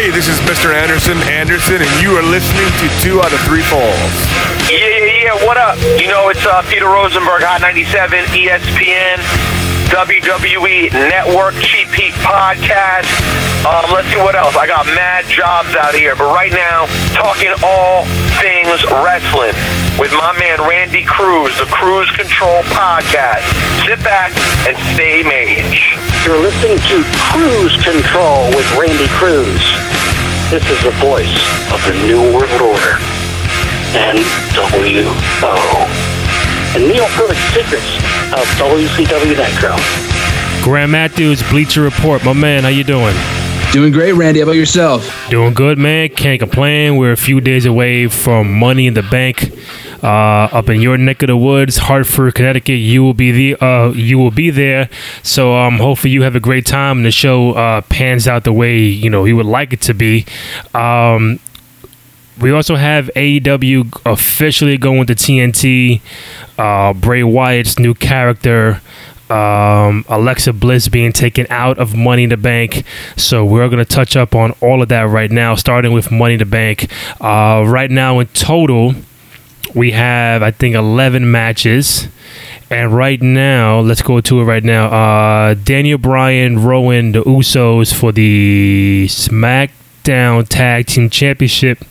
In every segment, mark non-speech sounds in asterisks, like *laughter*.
Hey, this is Mr. Anderson Anderson, and you are listening to Two Out of Three Falls. Yeah, yeah, yeah. What up? You know, it's uh, Peter Rosenberg, Hot 97, ESPN, WWE Network, Cheap Heat Podcast. Um, let's see what else. I got mad jobs out here, but right now, talking all things wrestling with my man Randy Cruz, the Cruise Control Podcast. Sit back and stay mage. You're listening to Cruise Control with Randy Cruz. This is the voice of the New World Order. NWO. And Neil Perfect Secrets of WCW Nitro. Graham Matthews, Bleacher Report. My man, how you doing? Doing great, Randy. How about yourself? Doing good, man. Can't complain. We're a few days away from Money in the Bank. Uh, up in your neck of the woods, Hartford, Connecticut. You will be the uh, you will be there. So um, hopefully you have a great time and the show uh, pans out the way you know you would like it to be. Um, we also have AEW officially going to TNT. Uh, Bray Wyatt's new character um, Alexa Bliss being taken out of Money in the Bank. So we're going to touch up on all of that right now, starting with Money in the Bank. Uh, right now, in total, we have I think 11 matches. And right now, let's go to it right now. Uh, Daniel Bryan, Rowan, the Usos for the SmackDown Tag Team Championship.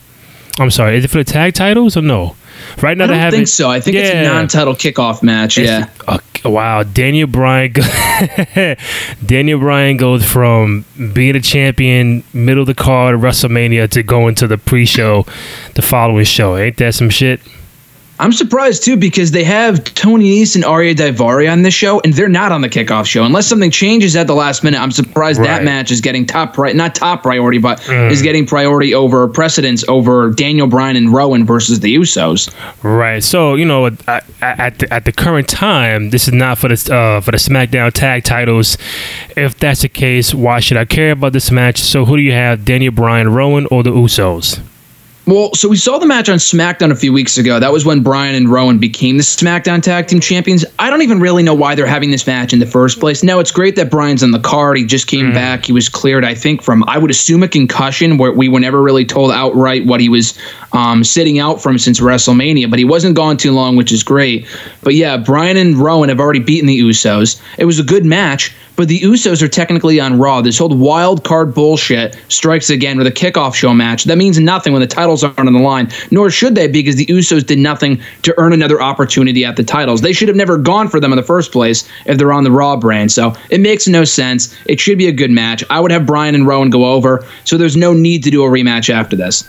I'm sorry, is it for the tag titles or no? Right now, I they don't think so. I think it's a non-title kickoff match. Yeah. Uh, wow, Daniel Bryan. *laughs* Daniel Bryan goes from being a champion, middle of the card, WrestleMania, to going to the pre-show, the following show. Ain't that some shit? I'm surprised too because they have Tony Nese and Ariya Daivari on this show, and they're not on the kickoff show. Unless something changes at the last minute, I'm surprised Right. that match is getting top pri- not top priority, but is getting priority over precedence over Daniel Bryan and Rowan versus the Usos. Right. So you know, at, at the, at the current time, this is not for the uh, for the SmackDown Tag Titles. If that's the case, why should I care about this match? So who do you have, Daniel Bryan, Rowan, or the Usos? Well, so we saw the match on SmackDown a few weeks ago. That was when Bryan and Rowan became the SmackDown Tag Team Champions. I don't even really know why they're having this match in the first place. Now, it's great that Bryan's on the card. He just came back. He was cleared, I think, from I would assume a concussion, where we were never really told outright what he was um, sitting out from since WrestleMania. But he wasn't gone too long, which is great. But yeah, Bryan and Rowan have already beaten the Usos. It was a good match. But the Usos are technically on Raw. This whole wild card bullshit strikes again with a kickoff show match. That means nothing when the titles aren't on the line, nor should they because the Usos did nothing to earn another opportunity at the titles. They should have never gone for them in the first place if they're on the Raw brand. So it makes no sense. It should be a good match. I would have Bryan and Rowan go over, so there's no need to do a rematch after this.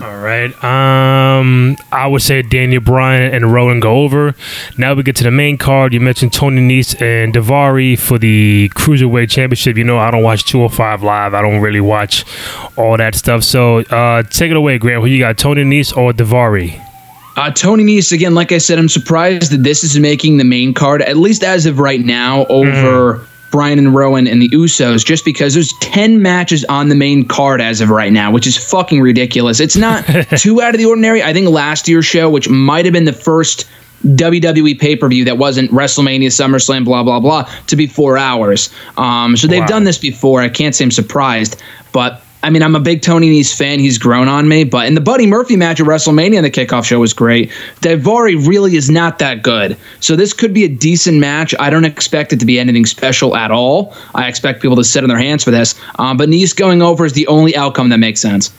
All right. Um, I would say Daniel Bryan and Rowan go over. Now we get to the main card. You mentioned Tony Nese and Daivari for the Cruiserweight Championship. You know, I don't watch 205 Live. I don't really watch all that stuff. So uh, take it away, Grant. Who you got, Tony Nese or Daivari? Uh, Tony Nese, again, like I said, I'm surprised that this is making the main card, at least as of right now, over Bryan and Rowan and the Usos, just because there's 10 matches on the main card as of right now, which is fucking ridiculous. It's not *laughs* too out of the ordinary. I think last year's show, which might have been the first WWE pay per view that wasn't WrestleMania, SummerSlam, blah, blah, blah, to be four hours. Um, so they've Wow. done this before. I can't say I'm surprised, but I mean, I'm a big Tony Nese fan. He's grown on me. But in the Buddy Murphy match at WrestleMania the kickoff show was great. Daivari really is not that good. So this could be a decent match. I don't expect it to be anything special at all. I expect people to sit on their hands for this. Um, but Nese going over is the only outcome that makes sense.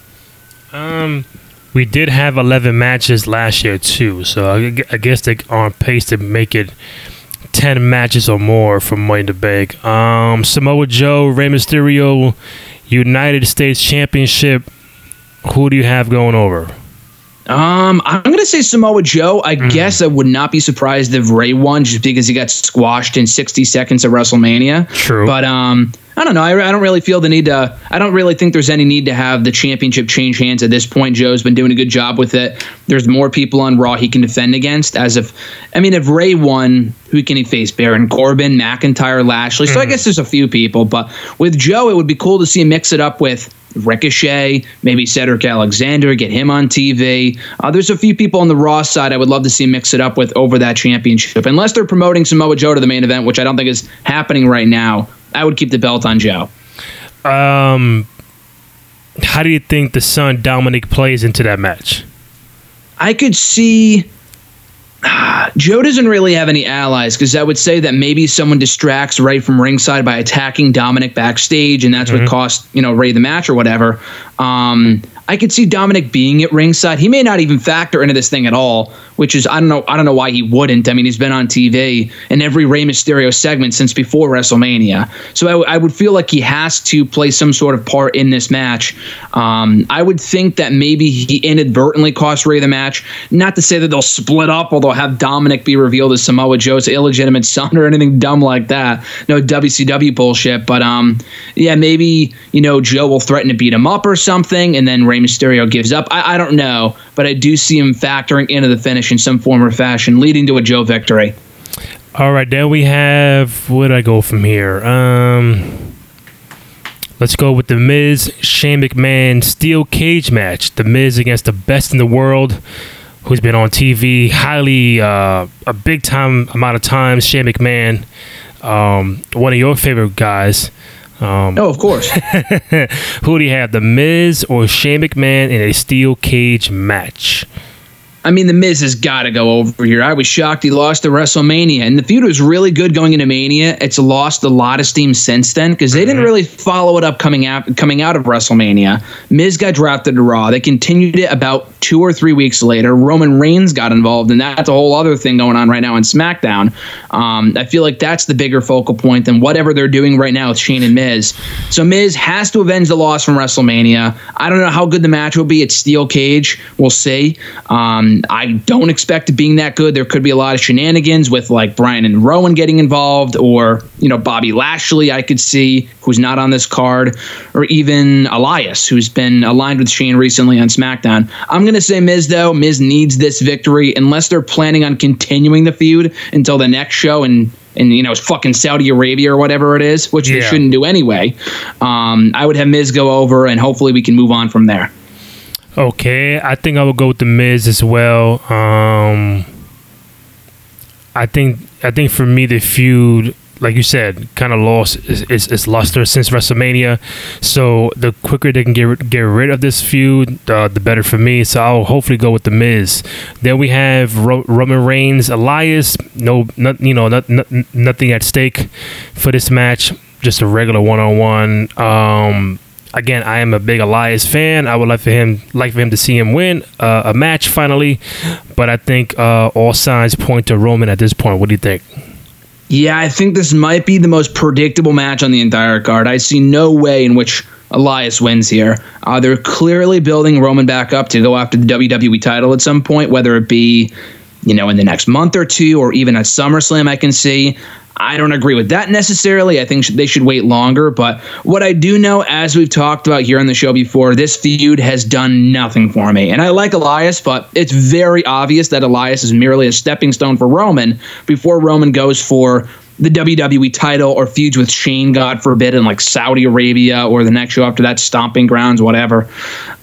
Um, we did have 11 matches last year too, so I, I guess they're on pace to make it 10 matches or more for Money the Bank. Um, Samoa Joe, Rey Mysterio, United States Championship. Who do you have going over? Um, I'm gonna say Samoa Joe. I guess I would not be surprised if Rey won just because he got squashed in 60 seconds at WrestleMania. True. But um, I don't know. I, I don't really feel the need to. I don't really think there's any need to have the championship change hands at this point. Joe's been doing a good job with it. There's more people on Raw he can defend against. As if, I mean, if Rey won, who can he face? Baron Corbin, McIntyre, Lashley. So I guess there's a few people. But with Joe, it would be cool to see him mix it up with Ricochet, maybe Cedric Alexander, get him on TV. Uh, there's a few people on the Raw side I would love to see mix it up with over that championship. Unless they're promoting Samoa Joe to the main event, which I don't think is happening right now, I would keep the belt on Joe. Um, how do you think the son Dominic plays into that match? I could see *sighs* Joe doesn't really have any allies because I would say that maybe someone distracts right from ringside by attacking Dominic backstage, and that's Mm-hmm. what cost you know Rey the match or whatever. Um, I could see Dominic being at ringside. He may not even factor into this thing at all, which is I don't know. I don't know why he wouldn't. I mean, he's been on TV in every Rey Mysterio segment since before WrestleMania. So I, w- I would feel like he has to play some sort of part in this match. Um, I would think that maybe he inadvertently cost Rey the match. Not to say that they'll split up or they'll have Dominic be revealed as Samoa Joe's illegitimate son or anything dumb like that. No WCW bullshit. But um, yeah, maybe you know Joe will threaten to beat him up or something, and then Rey Mysterio gives up. I, I don't know, but I do see him factoring into the finish in some form or fashion, leading to a Joe victory. All right, then we have where did I go from here? Um, let's go with the Miz Shane McMahon steel cage match. The Miz against the best in the world, who's been on TV highly uh, a big time amount of times. Shane McMahon, um, one of your favorite guys. Um, Oh, of course. *laughs* who do you have, the Miz or Shane McMahon in a steel cage match? I mean, The Miz has got to go over here. I was shocked he lost to WrestleMania, and the feud was really good going into Mania. It's lost a lot of steam since then because they didn't really follow it up coming out coming out of WrestleMania. Miz got drafted to Raw. They continued it about two or three weeks later. Roman Reigns got involved, and that's a whole other thing going on right now in SmackDown. Um, I feel like that's the bigger focal point than whatever they're doing right now with Shane and Miz. So Miz has to avenge the loss from WrestleMania. I don't know how good the match will be. It's steel cage. We'll see. Um, I don't expect it being that good. There could be a lot of shenanigans with like Bryan and Rowan getting involved, or you know Bobby Lashley. I could see who's not on this card, or even Elias, who's been aligned with Shane recently on SmackDown. I'm gonna say Miz though. Miz needs this victory unless they're planning on continuing the feud until the next show and. And you know, it's fucking Saudi Arabia or whatever it is, which they shouldn't do anyway. Um, I would have Miz go over, and hopefully we can move on from there. Okay, I think I would go with the Miz as well. Um, I think I think for me the feud, like you said, kind of lost its, its, luster since WrestleMania. So the quicker they can get get rid of this feud, uh, the better for me. So I'll hopefully go with the Miz. Then we have Ro- Roman Reigns, Elias. No, not, you know, not, not, nothing at stake for this match. Just a regular one on one. Again, I am a big Elias fan. I would like for him, like for him to see him win uh, a match finally. But I think uh, all signs point to Roman at this point. What do you think? Yeah, I think this might be the most predictable match on the entire card. I see no way in which Elias wins here. Uh, they're clearly building Roman back up to go after the WWE title at some point, whether it be, you know, in the next month or two or even at SummerSlam, I can see. I don't agree with that necessarily. I think they should wait longer. But what I do know, as we've talked about here on the show before, this feud has done nothing for me. And I like Elias, but it's very obvious that Elias is merely a stepping stone for Roman before Roman goes for the WWE title or feuds with Shane, God forbid, in like Saudi Arabia or the next show after that, Stomping Grounds, whatever.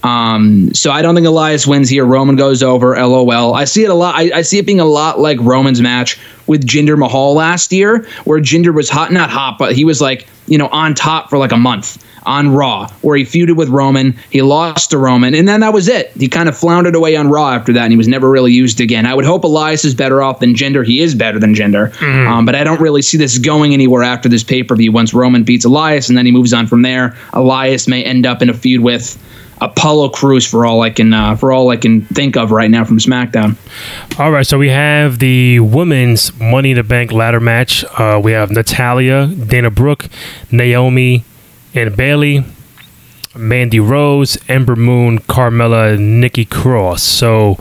Um, so I don't think Elias wins here. Roman goes over. LOL. I see it a lot. I, I see it being a lot like Roman's match with Jinder Mahal last year, where Jinder was hot, not hot, but he was like you know on top for like a month on Raw, where he feuded with Roman. He lost to Roman, and then that was it. He kind of floundered away on Raw after that, and he was never really used again. I would hope Elias is better off than Jinder. He is better than Jinder, um, but I don't really see this going anywhere after this pay per view. Once Roman beats Elias, and then he moves on from there, Elias may end up in a feud with. Apollo Crews for all I can uh, for all I can think of right now from SmackDown. All right, so we have the women's Money in the Bank ladder match. Uh, we have Natalya, Dana Brooke, Naomi, and Bayley, Mandy Rose, Ember Moon, Carmella, Nikki Cross. So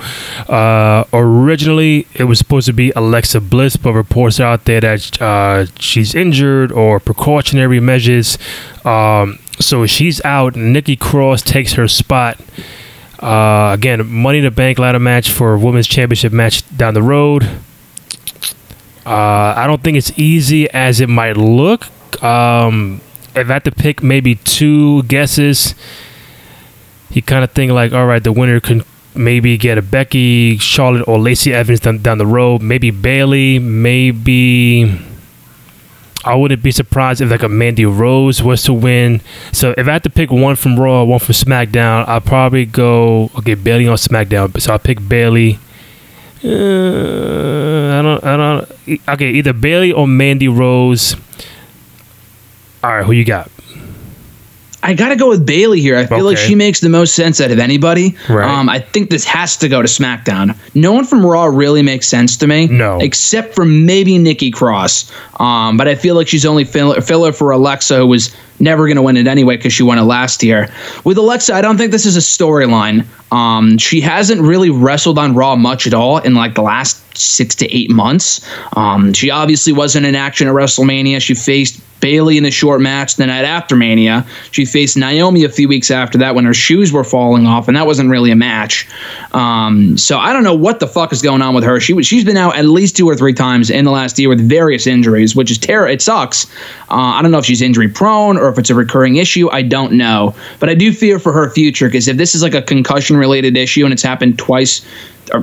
uh, originally it was supposed to be Alexa Bliss, but reports out there that uh, she's injured or precautionary measures. Um, so she's out. Nikki Cross takes her spot. Uh, again, Money in the Bank ladder match for a women's championship match down the road. Uh, I don't think it's easy as it might look. Um, if I had to pick maybe two guesses, you kind of think like, all right, the winner can maybe get a Becky, Charlotte, or Lacey Evans down, down the road. Maybe Bayley. Maybe I wouldn't be surprised if like a Mandy Rose was to win. So if I had to pick one from Raw, one from SmackDown, I'd probably go okay Bayley on SmackDown. So I pick Bayley. Uh, I don't. I don't. Okay, either Bayley or Mandy Rose. All right, who you got? I got to go with Bayley here. I feel like she makes the most sense out of anybody. Right. Um, I think this has to go to SmackDown. No one from Raw really makes sense to me. No. Except for maybe Nikki Cross. Um, but I feel like she's only fill- filler for Alexa, who was never going to win it anyway because she won it last year. With Alexa, I don't think this is a storyline. Um, she hasn't really wrestled on Raw much at all in like the last six to eight months. Um, she obviously wasn't in action at WrestleMania. She faced Bayley in a short match the night after Mania. She faced Naomi a few weeks after that when her shoes were falling off, and that wasn't really a match. Um, so I don't know what the fuck is going on with her. She she's been out at least two or three times in the last year with various injuries, which is terror. It sucks. Uh, I don't know if she's injury prone or if it's a recurring issue. I don't know, but I do fear for her future because if this is like a concussion related issue and it's happened twice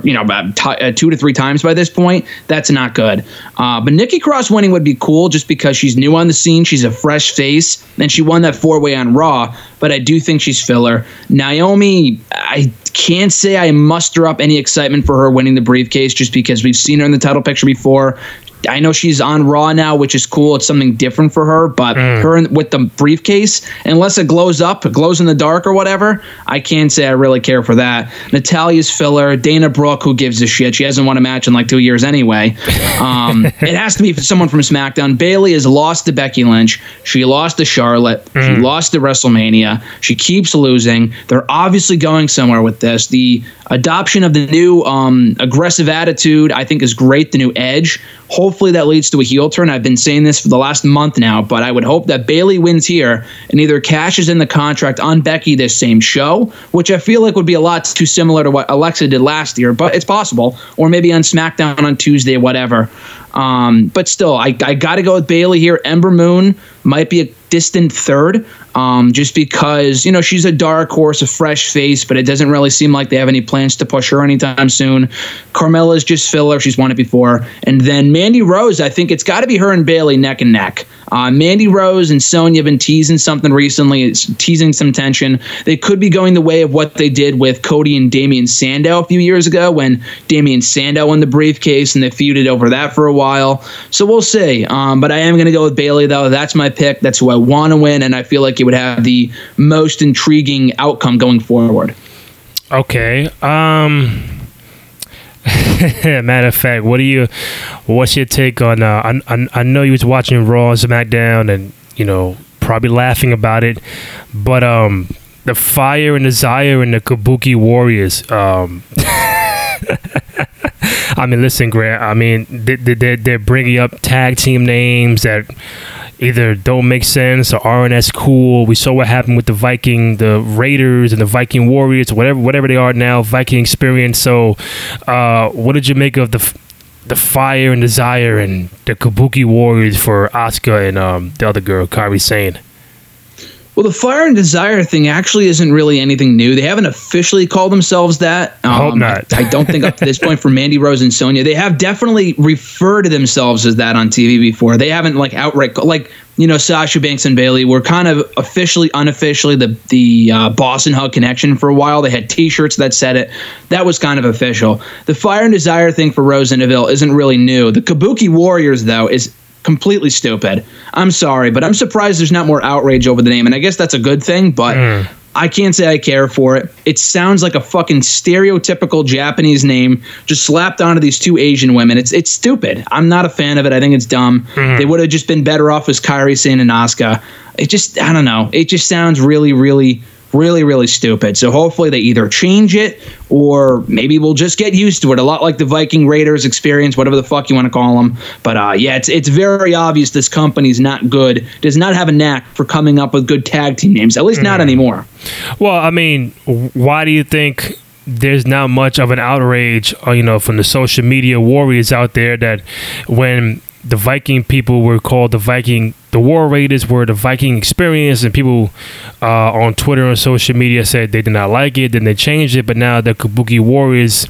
you know, t- uh, two to three times by this point. That's not good. Uh, but Nikki Cross winning would be cool just because she's new on the scene. She's a fresh face, and she won that four way on Raw. But I do think she's filler. Naomi, I can't say I muster up any excitement for her winning the briefcase just because we've seen her in the title picture before. I know she's on Raw now, which is cool. It's something different for her, but her in, with the briefcase, unless it glows up, it glows in the dark or whatever, I can't say I really care for that. Natalya's filler, Dana Brooke, who gives a shit? She hasn't won a match in like two years anyway. Um, *laughs* it has to be someone from SmackDown. Bayley has lost to Becky Lynch. She lost to Charlotte. She lost to WrestleMania. She keeps losing. They're obviously going somewhere with this. The adoption of the new um, aggressive attitude, I think, is great. The new edge. Hopefully that leads to a heel turn. I've been saying this for the last month now, but I would hope that Bayley wins here and either cashes in the contract on Becky this same show, which I feel like would be a lot too similar to what Alexa did last year, but it's possible, or maybe on SmackDown on Tuesday, whatever. Um, but still, I, I got to go with Bayley here. Ember Moon might be a distant third, um, just because you know she's a dark horse, a fresh face, but it doesn't really seem like they have any plans to push her anytime soon. Carmella's just filler; she's won it before, and then Mandy Rose. I think it's got to be her and Bayley neck and neck. Uh, Mandy Rose and Sonya have been teasing something recently. Teasing some tension. They could be going the way of what they did with Cody and Damian Sandow a few years ago when Damian Sandow won the briefcase and they feuded over that for a while. So we'll see. Um, but I am going to go with Bayley, though. That's my pick. That's who I want to win, and I feel like it would have the most intriguing outcome going forward. Okay. Um. *laughs* Matter of fact, what do you? What's your take on? Uh, I, I I know you was watching Raw and SmackDown, and you know probably laughing about it, but um, the Fire and Desire and the Kabuki Warriors. Um. *laughs* I mean, listen, Grant. I mean, they, they, they're, they're bringing up tag team names that either don't make sense or aren't as cool. We saw what happened with the Viking, the Raiders, and the Viking Warriors, whatever whatever they are now, Viking Experience. So, uh, what did you make of the the Fire and Desire and the Kabuki Warriors for Asuka and um, the other girl, Kairi Sane? Well, the Fire and Desire thing actually isn't really anything new. They haven't officially called themselves that. Um, I hope not. I, I don't think up to this point for Mandy Rose and Sonya, they have definitely referred to themselves as that on TV before. They haven't like outright like you know Sasha Banks and Bayley were kind of officially, unofficially the the uh, Boss 'n' Hug connection for a while. They had T-shirts that said it. That was kind of official. The Fire and Desire thing for Rose and Deville isn't really new. The Kabuki Warriors though is completely stupid. I'm sorry, but I'm surprised there's not more outrage over the name, and I guess that's a good thing. But hmm. I can't say I care for it. It sounds like a fucking stereotypical Japanese name just slapped onto these two Asian women. It's it's stupid. I'm not a fan of it. I think it's dumb. Hmm. They would have just been better off as Kairi Sane and Asuka. It just I don't know. It just sounds really really really really stupid. So hopefully they either change it or maybe we'll just get used to it. A lot like the Viking Raiders experience, whatever the fuck you want to call them. But uh, yeah, it's it's very obvious this company's not good. Does not have a knack for coming up with good tag team names. At least not anymore. Well, I mean, why do you think there's not much of an outrage, uh, you know, from the social media warriors out there that when the Viking people were called the Viking, the War Raiders were the Viking experience, and people uh, on Twitter and social media said they did not like it, then they changed it, but now the Kabuki Warriors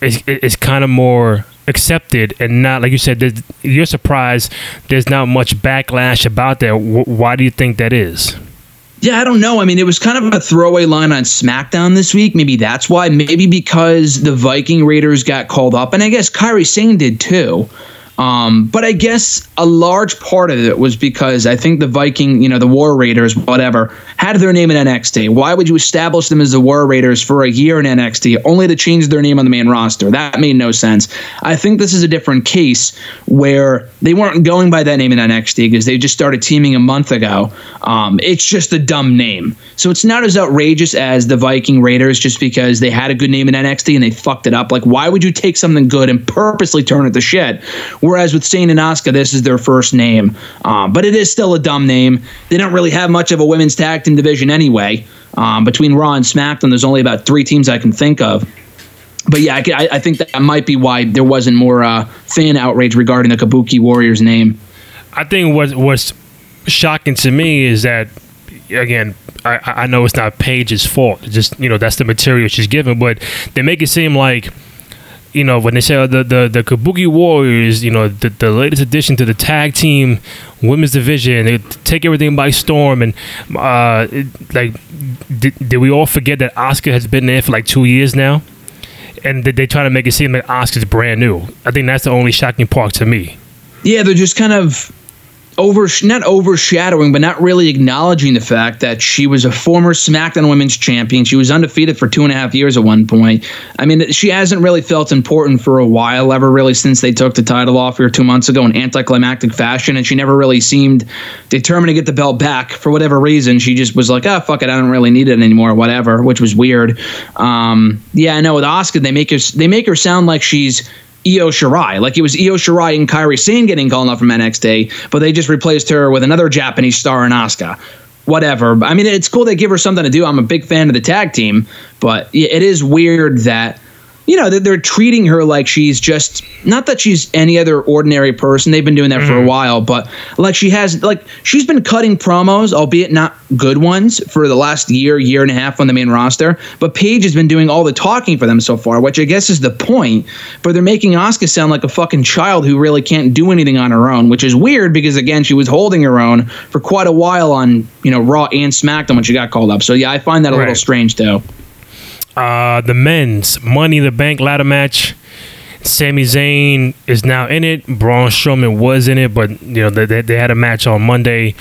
is is kind of more accepted and not like you said you're surprised there's not much backlash about that Wh- why do you think that is Yeah, I don't know. I mean, it was kind of a throwaway line on SmackDown this week. Maybe that's why. Maybe because the Viking Raiders got called up, and I guess Kairi Sane did too. Um, but I guess a large part of it was because I think the Viking, you know, the War Raiders, whatever, had their name in NXT. Why would you establish them as the War Raiders for a year in NXT only to change their name on the main roster? That made no sense. I think this is a different case where they weren't going by that name in NXT because they just started teaming a month ago. Um, it's just a dumb name. So it's not as outrageous as the Viking Raiders just because they had a good name in NXT and they fucked it up. Like, why would you take something good and purposely turn it to shit? Whereas with Sane and Asuka, this is their first name. Um, but it is still a dumb name. They don't really have much of a women's tag team division anyway. Um, between Raw and SmackDown, there's only about three teams I can think of. But yeah, I, I I think that might be why there wasn't more uh, fan outrage regarding the Kabuki Warriors name. I think what what's shocking to me is that again, I, I know it's not Paige's fault. It's just you know that's the material she's given, but they make it seem like you know when they say uh, the the the Kabuki Warriors, you know the, the latest addition to the tag team women's division, they take everything by storm, and uh, it- like did, did we all forget that Asuka has been there for like two years now? And they they try to make it seem like Asuka's brand new. I think that's the only shocking part to me. Yeah, they're just kind of over not overshadowing, but not really acknowledging the fact that she was a former SmackDown Women's Champion. She was undefeated for two and a half years at one point. I mean, she hasn't really felt important for a while, ever really since they took the title off her two months ago in anticlimactic fashion, and she never really seemed determined to get the belt back for whatever reason. She just was like, "Ah, fuck it, I don't really need it anymore," whatever, which was weird. Um, yeah, I know with Asuka, they make her they make her sound like she's Io Shirai. Like it was Io Shirai and Kairi Sane getting called up from NXT, but they just replaced her with another Japanese star in Asuka. Whatever. I mean, it's cool they give her something to do. I'm a big fan of the tag team, but it is weird that you know that they're treating her like she's just not that she's any other ordinary person. They've been doing that for a mm-hmm. while, but like she has like she's been cutting promos, albeit not good ones, for the last year, year and a half on the main roster. But Paige has been doing all the talking for them so far, which I guess is the point. But they're making Asuka sound like a fucking child who really can't do anything on her own, which is weird because again she was holding her own for quite a while on you know Raw and SmackDown when she got called up. So yeah, I find that a little strange too. Uh, the men's Money in the Bank ladder match. Sami Zayn is now in it. Braun Strowman was in it, but you know they, they, had a match on Monday,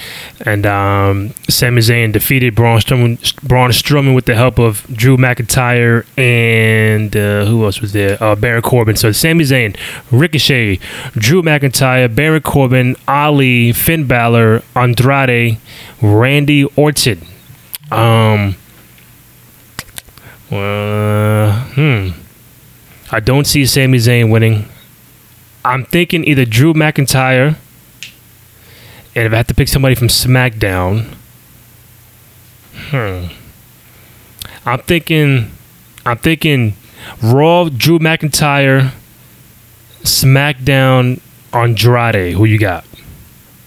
and um, Sami Zayn defeated Braun Strowman, Braun Strowman with the help of Drew McIntyre and uh, who else was there? Uh, Baron Corbin. So Sami Zayn, Ricochet, Drew McIntyre, Baron Corbin, Ali, Finn Balor, Andrade, Randy Orton. Um. Uh, hmm. I don't see Sami Zayn winning. I'm thinking either Drew McIntyre, and if I have to pick somebody from SmackDown, hmm. I'm thinking, I'm thinking Raw, Drew McIntyre, SmackDown, Andrade. Who you got?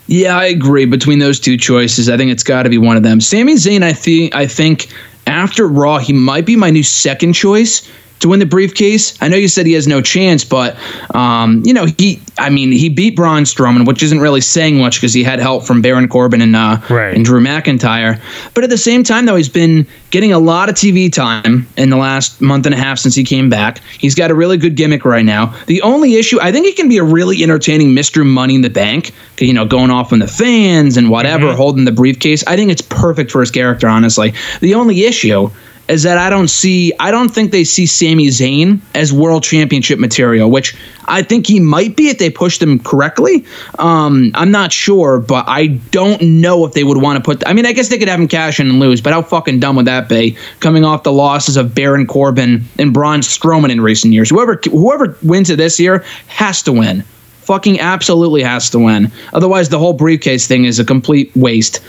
Yeah, I agree. Between those two choices, I think it's got to be one of them. Sami Zayn, I think, I think after Raw, he might be my new second choice to win the briefcase. I know you said he has no chance, but um, you know he. I mean, he beat Braun Strowman, which isn't really saying much because he had help from Baron Corbin and uh, Right. and Drew McIntyre. But at the same time, though, he's been getting a lot of TV time in the last month and a half since he came back. He's got a really good gimmick right now. The only issue, I think, he can be a really entertaining Mr. Money in the Bank. You know, going off on the fans and whatever, holding the briefcase. I think it's perfect for his character. Honestly, the only issue is that I don't see I don't think they see Sami Zayn as world championship material, which I think he might be if they pushed him correctly. Um, I'm not sure, but I don't know if they would want to put I mean, I guess they could have him cash in and lose, but how fucking dumb would that be? Coming off the losses of Baron Corbin and Braun Strowman in recent years. Whoever whoever wins it this year has to win fucking absolutely has to win. Otherwise, the whole briefcase thing is a complete waste.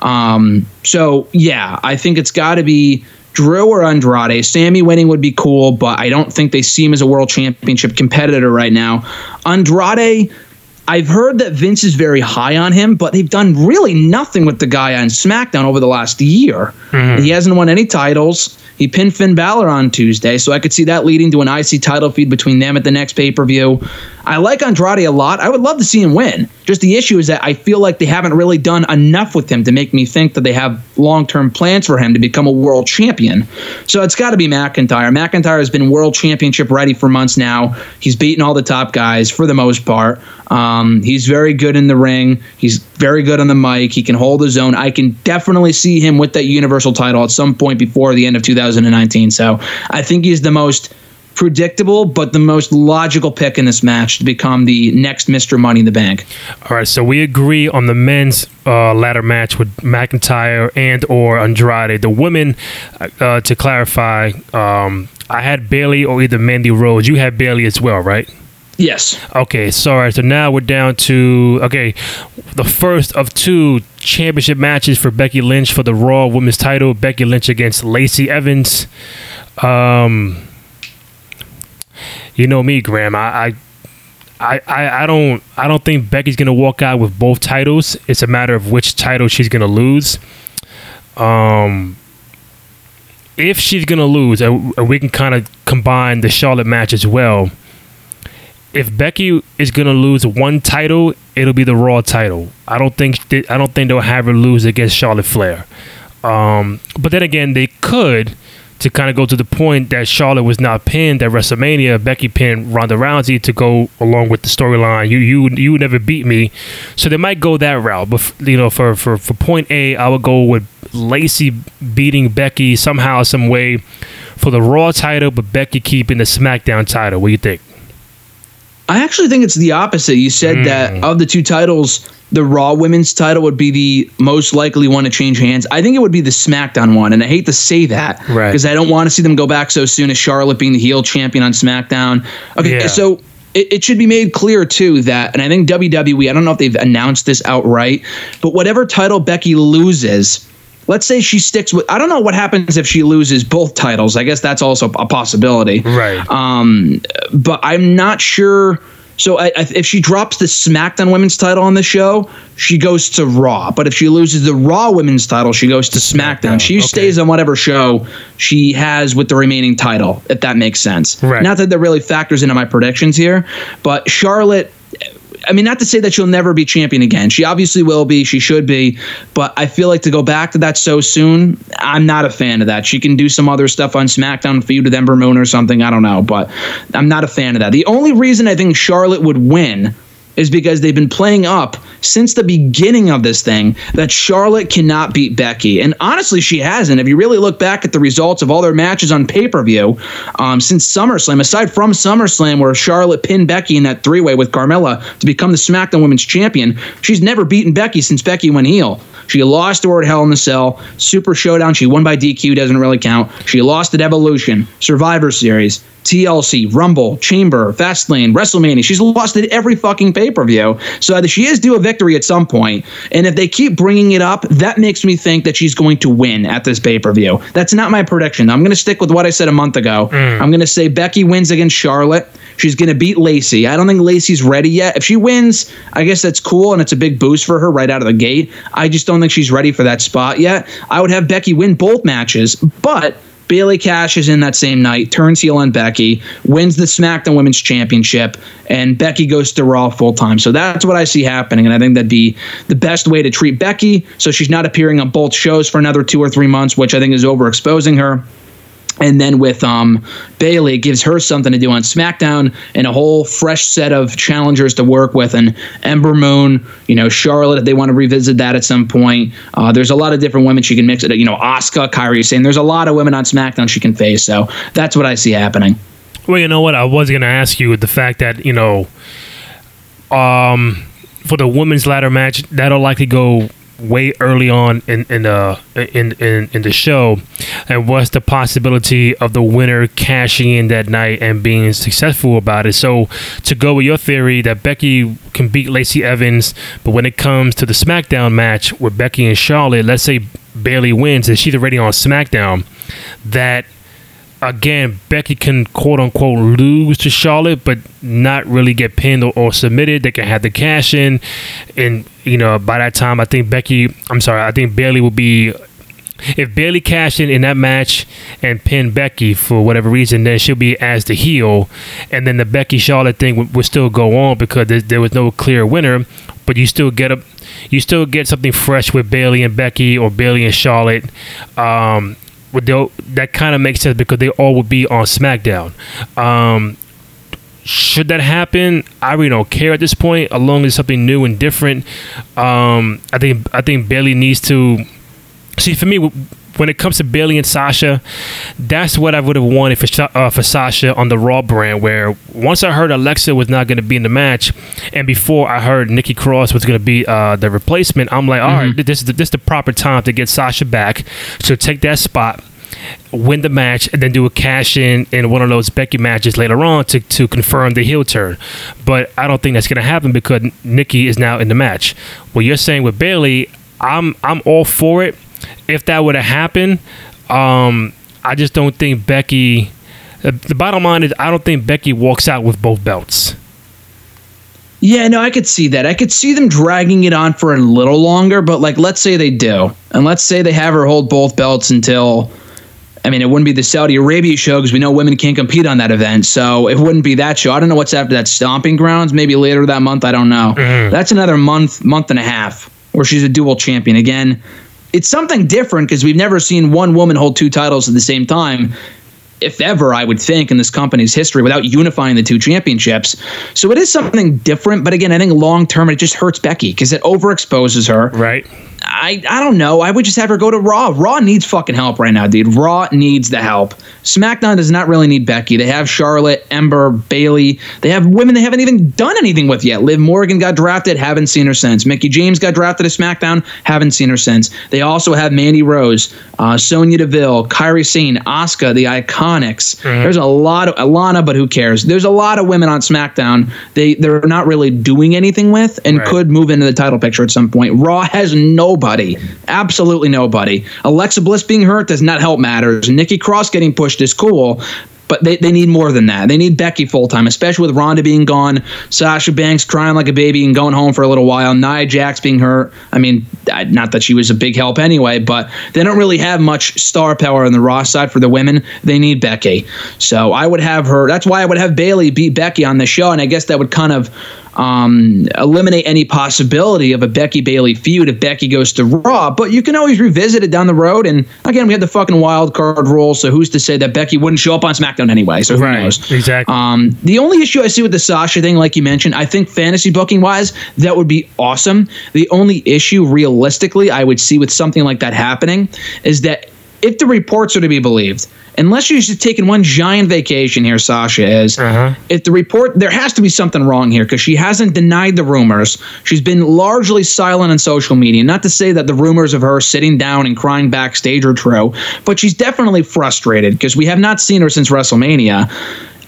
Um, so yeah, I think it's got to be Drew or Andrade. Sami winning would be cool, but I don't think they see him as a world championship competitor right now. Andrade. I've heard that Vince is very high on him, but they've done really nothing with the guy on SmackDown over the last year. Mm-hmm. He hasn't won any titles. He pinned Finn Balor on Tuesday, so I could see that leading to an IC title feud between them at the next pay per view. I like Andrade a lot. I would love to see him win. Just the issue is that I feel like they haven't really done enough with him to make me think that they have long term plans for him to become a world champion. So it's got to be McIntyre. McIntyre has been world championship ready for months now. He's beaten all the top guys for the most part. Um, he's very good in the ring. He's very good on the mic. He can hold his own. I can definitely see him with that Universal title at some point before the end of 2019. So I think he's the most predictable, but the most logical pick in this match to become the next Mr. Money in the Bank. All right, so we agree on the men's uh, ladder match with McIntyre and or Andrade. The women, uh, to clarify, um, I had Bayley or either Mandy Rose. You had Bayley as well, right? Yes. Okay, sorry. So now we're down to okay, the first of two championship matches for Becky Lynch for the Raw Women's Title. Becky Lynch against Lacey Evans. Um, you know me, Graham. I, I, I, I don't, I don't think Becky's gonna walk out with both titles. It's a matter of which title she's gonna lose. Um, if she's gonna lose, and we can kind of combine the Charlotte match as well if Becky is gonna lose one title, it'll be the Raw title. I don't think I don't think they'll have her lose against Charlotte Flair. Um, but then again, they could to kind of go to the point that Charlotte was not pinned at WrestleMania. Becky pinned Ronda Rousey to go along with the storyline. You you you never beat me, so they might go that route. But you know, for for for point A, I would go with Lacey beating Becky somehow, some way for the Raw title, but Becky keeping the SmackDown title. What do you think? I actually think it's the opposite. You said mm. that of the two titles, the Raw Women's title would be the most likely one to change hands. I think it would be the SmackDown one, and I hate to say that because right. I don't want to see them go back so soon as Charlotte being the heel champion on SmackDown. Okay, yeah. so it, it, should be made clear too that, and I think WWE, I don't know if they've announced this outright, but whatever title Becky loses let's say she sticks with I don't know what happens if she loses both titles. I guess that's also a possibility. Right. Um, but I'm not sure. So I, I, if she drops the SmackDown Women's title on the show, she goes to Raw. But if she loses the Raw Women's title, she goes to SmackDown. SmackDown. She okay. stays on whatever show she has with the remaining title, if that makes sense. Right. Not that that really factors into my predictions here, but Charlotte I mean, not to say that she'll never be champion again. She obviously will be. She should be. But I feel like to go back to that so soon, I'm not a fan of that. She can do some other stuff on SmackDown, feud with Ember Moon or something. I don't know. But I'm not a fan of that. The only reason I think Charlotte would win is because they've been playing up since the beginning of this thing that Charlotte cannot beat Becky. And honestly, she hasn't. If you really look back at the results of all their matches on pay per view um, since SummerSlam, aside from SummerSlam, where Charlotte pinned Becky in that three way with Carmella to become the SmackDown Women's Champion, she's never beaten Becky since Becky went heel. She lost to her at Hell in the Cell, Super Showdown. She won by DQ, doesn't really count. She lost at Evolution, Survivor Series, TLC, Rumble, Chamber, Fastlane, WrestleMania. She's lost at every fucking pay per view. So she is due a victory at some point. And if they keep bringing it up, that makes me think that she's going to win at this pay per view. That's not my prediction. I'm going to stick with what I said a month ago. Mm. I'm going to say Becky wins against Charlotte. She's going to beat Lacey. I don't think Lacey's ready yet. If she wins, I guess that's cool and it's a big boost for her right out of the gate. I just don't think she's ready for that spot yet. I would have Becky win both matches, but Bayley cashes in that same night, turns heel on Becky, wins the SmackDown Women's Championship, and Becky goes to Raw full time. So that's what I see happening, and I think that'd be the best way to treat Becky. So she's not appearing on both shows for another two or three months, which I think is overexposing her. And then with um, Bayley, it gives her something to do on SmackDown and a whole fresh set of challengers to work with. And Ember Moon, you know, Charlotte, if they want to revisit that at some point. Uh, there's a lot of different women she can mix it. You know, Asuka, Kairi Sane There's a lot of women on SmackDown she can face. So that's what I see happening. Well, you know what? I was going to ask you the fact that, you know, um, for the women's ladder match, that'll likely go way early on in in the in, in in the show, and what's the possibility of the winner cashing in that night and being successful about it? So to go with your theory that Becky can beat Lacey Evans, but when it comes to the SmackDown match with Becky and Charlotte, let's say Bayley wins and she's already on SmackDown, that again, Becky can quote unquote lose to Charlotte, but not really get pinned or, or, submitted. They can have the cash in, and you know by that time, I think Becky. I'm sorry, I think Bayley will be. If Bayley cashed in in that match and pinned Becky for whatever reason, then she'll be as the heel, and then the Becky Charlotte thing would, would still go on because there, there was no clear winner. But you still get a, you still get something fresh with Bayley and Becky or Bayley and Charlotte. Um, that kind of makes sense because they all would be on SmackDown. Um, should that happen, I really don't care at this point. As long as something new and different, um, I think I think Bayley needs to see. For me, when it comes to Bayley and Sasha, that's what I would have wanted for uh, for Sasha on the Raw brand. Where once I heard Alexa was not going to be in the match, and before I heard Nikki Cross was going to be uh, the replacement, I'm like, all mm-hmm. right, this is the, this is the proper time to get Sasha back. So take that spot win the match and then do a cash in in one of those Becky matches later on to, to confirm the heel turn. But I don't think that's going to happen because Nikki is now in the match. What you're saying with Bayley, I'm I'm all for it. If that would have happened, um, I just don't think Becky. Uh, the bottom line is, I don't think Becky walks out with both belts. Yeah, no, I could see that. I could see them dragging it on for a little longer, but like, let's say they do, and let's say they have her hold both belts until I mean, it wouldn't be the Saudi Arabia show because we know women can't compete on that event. So it wouldn't be that show. I don't know what's after that stomping grounds. Maybe later that month. I don't know. Mm-hmm. That's another month, month and a half where she's a dual champion again. It's something different because we've never seen one woman hold two titles at the same time. If ever, I would think in this company's history without unifying the two championships. So it is something different. But again, I think long term, it just hurts Becky because it overexposes her. Right I, I don't know. I would just have her go to Raw. Raw needs fucking help right now, dude. Raw needs the help. SmackDown does not really need Becky. They have Charlotte, Ember, Bayley. They have women they haven't even done anything with yet. Liv Morgan got drafted, haven't seen her since. Mickie James got drafted to SmackDown, haven't seen her since. They also have Mandy Rose, uh, Sonya Deville, Kairi Sane, Asuka, the Iconics. Mm-hmm. There's a lot of Alana, but who cares? There's a lot of women on SmackDown they they're not really doing anything with and right. could move into the title picture at some point. Raw has nobody, absolutely nobody. Alexa Bliss being hurt does not help matters. Nikki Cross getting pushed is cool, but they, they need more than that. They need Becky full time, especially with Ronda being gone, Sasha Banks crying like a baby and going home for a little while, Nia Jax being hurt. I mean, not that she was a big help anyway, but they don't really have much star power on the Raw side for the women. They need Becky. So I would have her. That's why I would have Bayley beat Becky on the show, and I guess that would kind of um, eliminate any possibility of a Becky Bayley feud if Becky goes to Raw. But you can always revisit it down the road. And again, we had the fucking wild card rule, so who's to say that Becky wouldn't show up on SmackDown anyway? So who right, knows? Exactly. Um, the only issue I see with the Sasha thing, like you mentioned, I think fantasy booking wise, that would be awesome. The only issue, realistically, I would see with something like that happening is that if the reports are to be believed, unless she's just taking one giant vacation here, Sasha is. Uh-huh. If the report, there has to be something wrong here because she hasn't denied the rumors. She's been largely silent on social media. Not to say that the rumors of her sitting down and crying backstage are true, but she's definitely frustrated because we have not seen her since WrestleMania.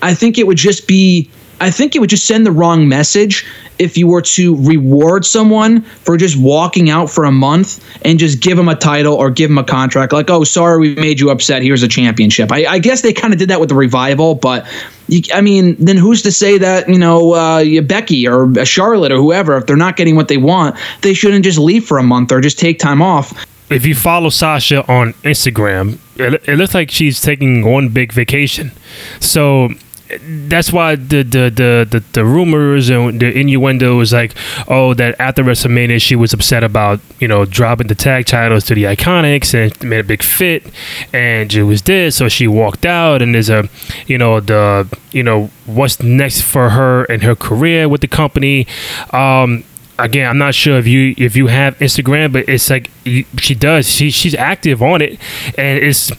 I think it would just be I think it would just send the wrong message if you were to reward someone for just walking out for a month and just give them a title or give them a contract. Like, oh, sorry, we made you upset. Here's a championship. I, I guess they kind of did that with the revival, but you, I mean, then who's to say that you know uh, Becky or Charlotte or whoever, if they're not getting what they want, they shouldn't just leave for a month or just take time off if you follow Sasha on Instagram, it, it, looks like she's taking one big vacation. So that's why the, the the, the the rumors and the innuendo was like, oh, that after WrestleMania she was upset about you know dropping the tag titles to the Iconics and made a big fit, and it was this, so she walked out, and there's a, you know the you know what's next for her and her career with the company. Um, again, I'm not sure if you if you have Instagram, but it's like she does. She she's active on it, and it's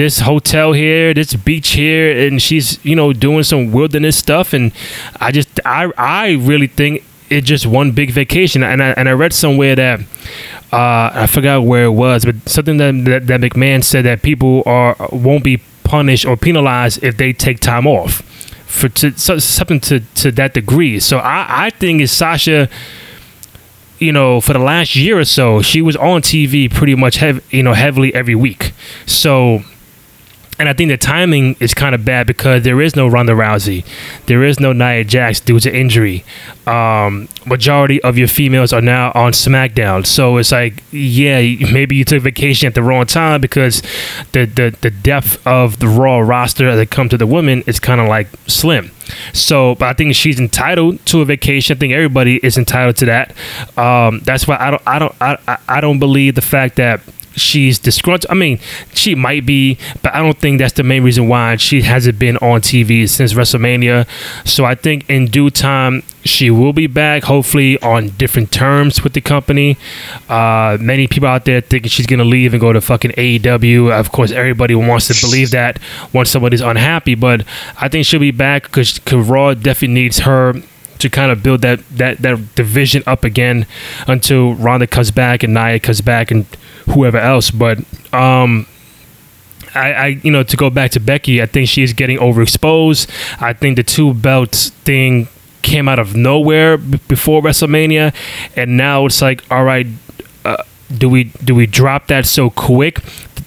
this hotel here, this beach here, and she's you know doing some wilderness stuff, and I just I I really think it's just one big vacation, and I and I read somewhere that. Uh, I forgot where it was, but something that, that, that McMahon said that people are won't be punished or penalized if they take time off for to, so, something to, to that degree. So I, I think it's Sasha you know, for the last year or so, she was on TV pretty much, hev- you know, heavily every week. So And I think the timing is kind of bad because there is no Ronda Rousey, there is no Nia Jax due to injury. Um, majority of your females are now on SmackDown, so it's like, yeah, maybe you took vacation at the wrong time because the the, the depth of the Raw roster that come to the women is kind of like slim. So, but I think she's entitled to a vacation. I think everybody is entitled to that. Um, that's why I don't, I don't, I, I don't believe the fact that she's disgruntled. I mean, she might be, but I don't think that's the main reason why she hasn't been on TV since WrestleMania. So I think in due time she will be back, hopefully on different terms with the company. Uh, many people out there thinking she's gonna leave and go to fucking AEW. Of course, everybody wants to believe that once somebody's unhappy, but I think she'll be back because Raw definitely needs her to kind of build that that that division up again until Ronda comes back and Nia comes back and whoever else. But um, I, I, you know, to go back to Becky, I think she's getting overexposed. I think the two belts thing came out of nowhere b- before WrestleMania, and now it's like, all right, uh, do we do we drop that so quick?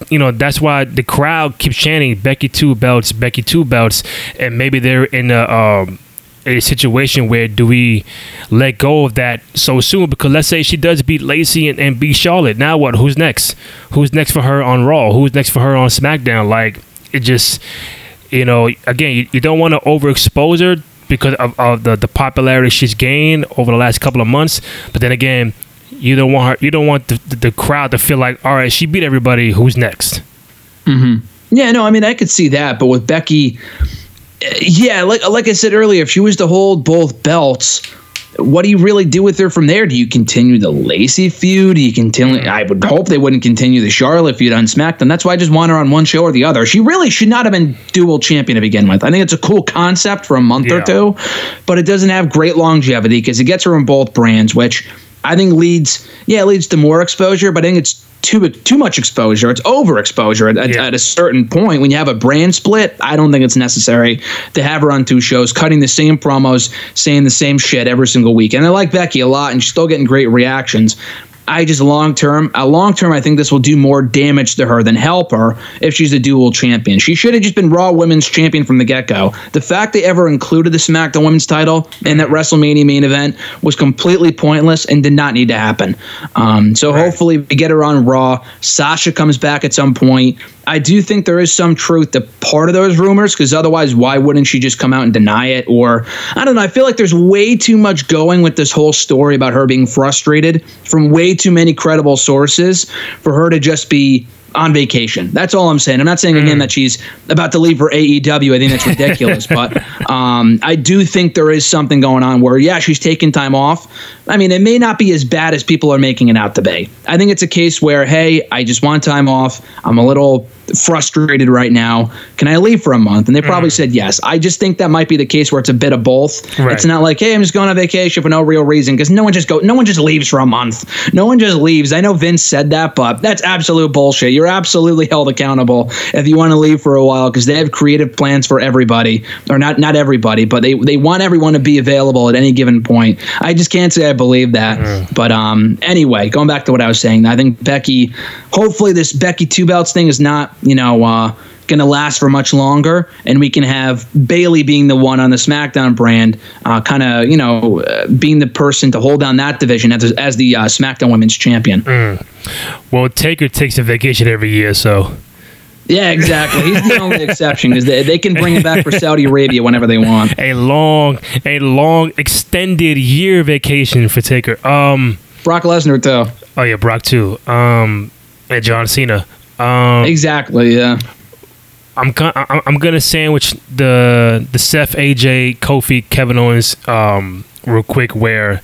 You know, that's why the crowd keeps chanting Becky two belts, Becky two belts, and maybe they're in a um, a situation where do we let go of that so soon? Because let's say she does beat Lacey and, and beat Charlotte. Now what? Who's next? Who's next for her on Raw? Who's next for her on SmackDown? Like it just, you know, again, you, you don't want to overexpose her because of, of the, the popularity she's gained over the last couple of months. But then again, you don't want her. You don't want the, the, the crowd to feel like, all right, she beat everybody. Who's next? Hmm. Yeah, no, I mean I could see that, but with Becky, yeah, like like I said earlier, if she was to hold both belts, what do you really do with her from there? Do you continue the Lacey feud? Do you continue? I would hope they wouldn't continue the Charlotte feud on SmackDown. That's why I just want her on one show or the other. She really should not have been dual champion to begin with. I think it's a cool concept for a month or two, but it doesn't have great longevity because it gets her in both brands, which I think leads, yeah, it leads to more exposure, but I think it's too too much exposure. It's overexposure at, Yeah. at a certain point. When you have a brand split, I don't think it's necessary to have her on two shows, cutting the same promos, saying the same shit every single week. And I like Becky a lot, and she's still getting great reactions. I just long term, uh, long term, I think this will do more damage to her than help her if she's a dual champion. She should have just been Raw Women's Champion from the get go. The fact they ever included the SmackDown Women's title in that WrestleMania main event was completely pointless and did not need to happen. Um, so hopefully we get her on Raw. Sasha comes back at some point. I do think there is some truth to part of those rumors because otherwise, why wouldn't she just come out and deny it? Or I don't know. I feel like there's way too much going with this whole story about her being frustrated from way too many credible sources for her to just be on vacation. That's all I'm saying. I'm not saying again that she's about to leave for AEW. I think that's ridiculous, *laughs* but um, I do think there is something going on where yeah, she's taking time off. I mean, it may not be as bad as people are making it out to be. I think it's a case where hey, I just want time off. I'm a little frustrated right now. Can I leave for a month? And they probably said yes. I just think that might be the case where it's a bit of both. Right. It's not like hey, I'm just going on vacation for no real reason because no one just go, no one just leaves for a month. No one just leaves. I know Vince said that, but that's absolute bullshit. You're absolutely held accountable if you want to leave for a while because they have creative plans for everybody, or not not everybody, but they they want everyone to be available at any given point. I just can't say I believe that. But um, anyway, going back to what I was saying, I think Becky. Hopefully, this Becky two belts thing is not you know. Uh, Going to last for much longer, and we can have Bayley being the one on the SmackDown brand, uh, kind of you know uh, being the person to hold down that division as, as the uh, SmackDown Women's Champion. Well, Taker takes a vacation every year, so Yeah, exactly. He's the only exception because they, they can bring him back for Saudi Arabia whenever they want. a long, a long extended year vacation for Taker. Um, Brock Lesnar too. oh yeah, Brock too. Um, and John Cena. Um, Exactly. Yeah. I'm I'm I'm gonna sandwich the the Seth AJ Kofi Kevin Owens um real quick. Where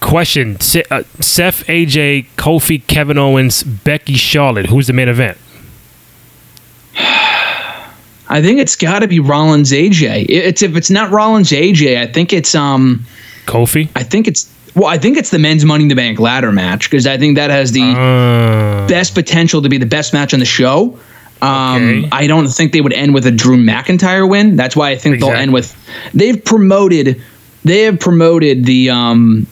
question uh, Seth AJ Kofi Kevin Owens Becky Charlotte. Who's the main event? *sighs* I think it's got to be Rollins AJ. It's if it's not Rollins AJ, I think it's um Kofi. I think it's well I think it's the men's Money in the Bank ladder match because I think that has the Uh, best potential to be the best match on the show. Um, Okay. I don't think they would end with a Drew McIntyre win. That's why I think they'll end with. They've promoted. They have promoted the um,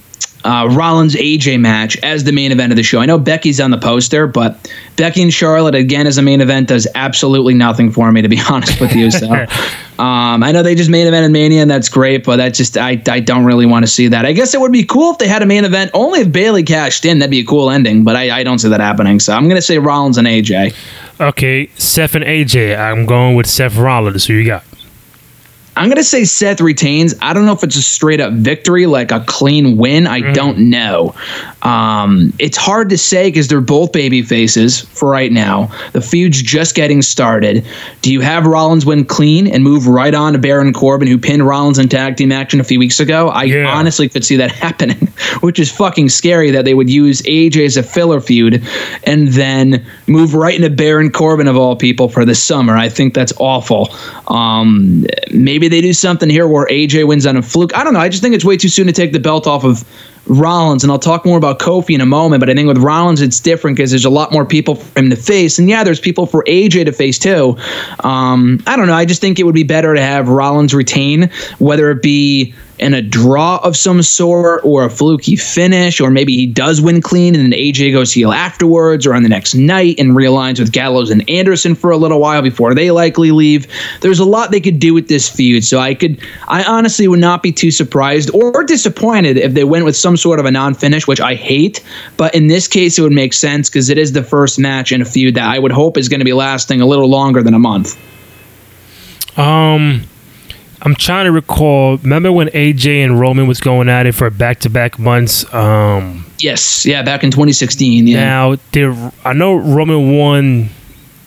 uh, Rollins AJ match as the main event of the show. I know Becky's on the poster, but Becky and Charlotte again as a main event does absolutely nothing for me, to be *laughs* honest with you. So *laughs* um, I know they just main event in Mania, and that's great, but that just I, I don't really want to see that. I guess it would be cool if they had a main event only if Bayley cashed in. That'd be a cool ending, but I, I don't see that happening. So I'm gonna say Rollins and AJ. Okay, Seth and AJ. I'm going with Seth Rollins. Who you got? I'm going to say Seth retains. I don't know if it's a straight up victory, like a clean win. I mm. don't know. Um, it's hard to say because they're both baby faces for right now. The feud's just getting started. Do you have Rollins win clean and move right on to Baron Corbin, who pinned Rollins in tag team action a few weeks ago? I yeah. honestly could see that *laughs* happening, which is fucking scary that they would use AJ as a filler feud and then move right into Baron Corbin of all people for the summer. I think that's awful. Um, maybe Maybe they do something here where AJ wins on a fluke. I don't know. I just think it's way too soon to take the belt off of Rollins, and I'll talk more about Kofi in a moment. But I think with Rollins, it's different because there's a lot more people for him to face, and yeah, there's people for AJ to face too. Um, I don't know. I just think it would be better to have Rollins retain, whether it be in a draw of some sort or a fluky finish, or maybe he does win clean and then AJ goes heel afterwards or on the next night and realigns with Gallows and Anderson for a little while before they likely leave. There's a lot they could do with this feud, so I could, I honestly would not be too surprised or disappointed if they went with some sort of a non finish, which I hate. But in this case, it would make sense because it is the first match in a feud that I would hope is going to be lasting a little longer than a month. Um, I'm trying to recall. Remember when AJ and Roman was going at it for back to back months? Um, yes, yeah, back in 2016. Yeah. Now, did I know Roman won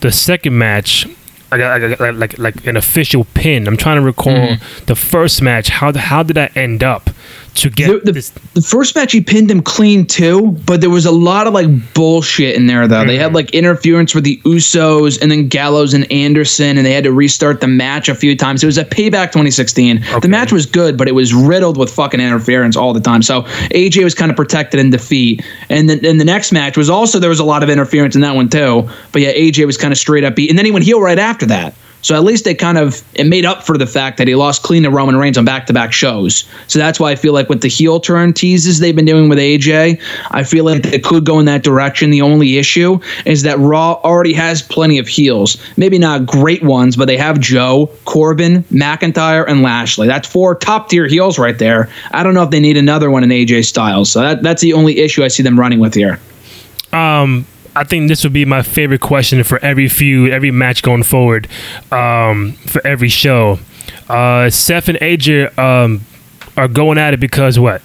the second match? Like, like, like, like an official pin. I'm trying to recall mm-hmm. the first match. How how did that end up? To get the, the. The first match he pinned him clean too, but there was a lot of like bullshit in there though. Mm-hmm. They had mm-hmm. like interference with the Usos and then Gallows and Anderson, and they had to restart the match a few times. It was a payback 2016. Okay. The match was good, but it was riddled with fucking interference all the time. So AJ was kind of protected in defeat, and then and the next match was also there was a lot of interference in that one too. But yeah, AJ was kind of straight up beat, and then he went heel right after that. So at least they kind of it made up for the fact that he lost clean to Roman Reigns on back to back shows. So that's why I feel like with the heel turn teases they've been doing with AJ, I feel like it could go in that direction. The only issue is that Raw already has plenty of heels. Maybe not great ones, but they have Joe, Corbin, McIntyre, and Lashley. That's four top tier heels right there. I don't know if they need another one in AJ Styles. So that, that's the only issue I see them running with here. Um, I think this would be my favorite question for every feud, every match going forward, um, for every show. Uh, Seth and AJ um, are going at it because what?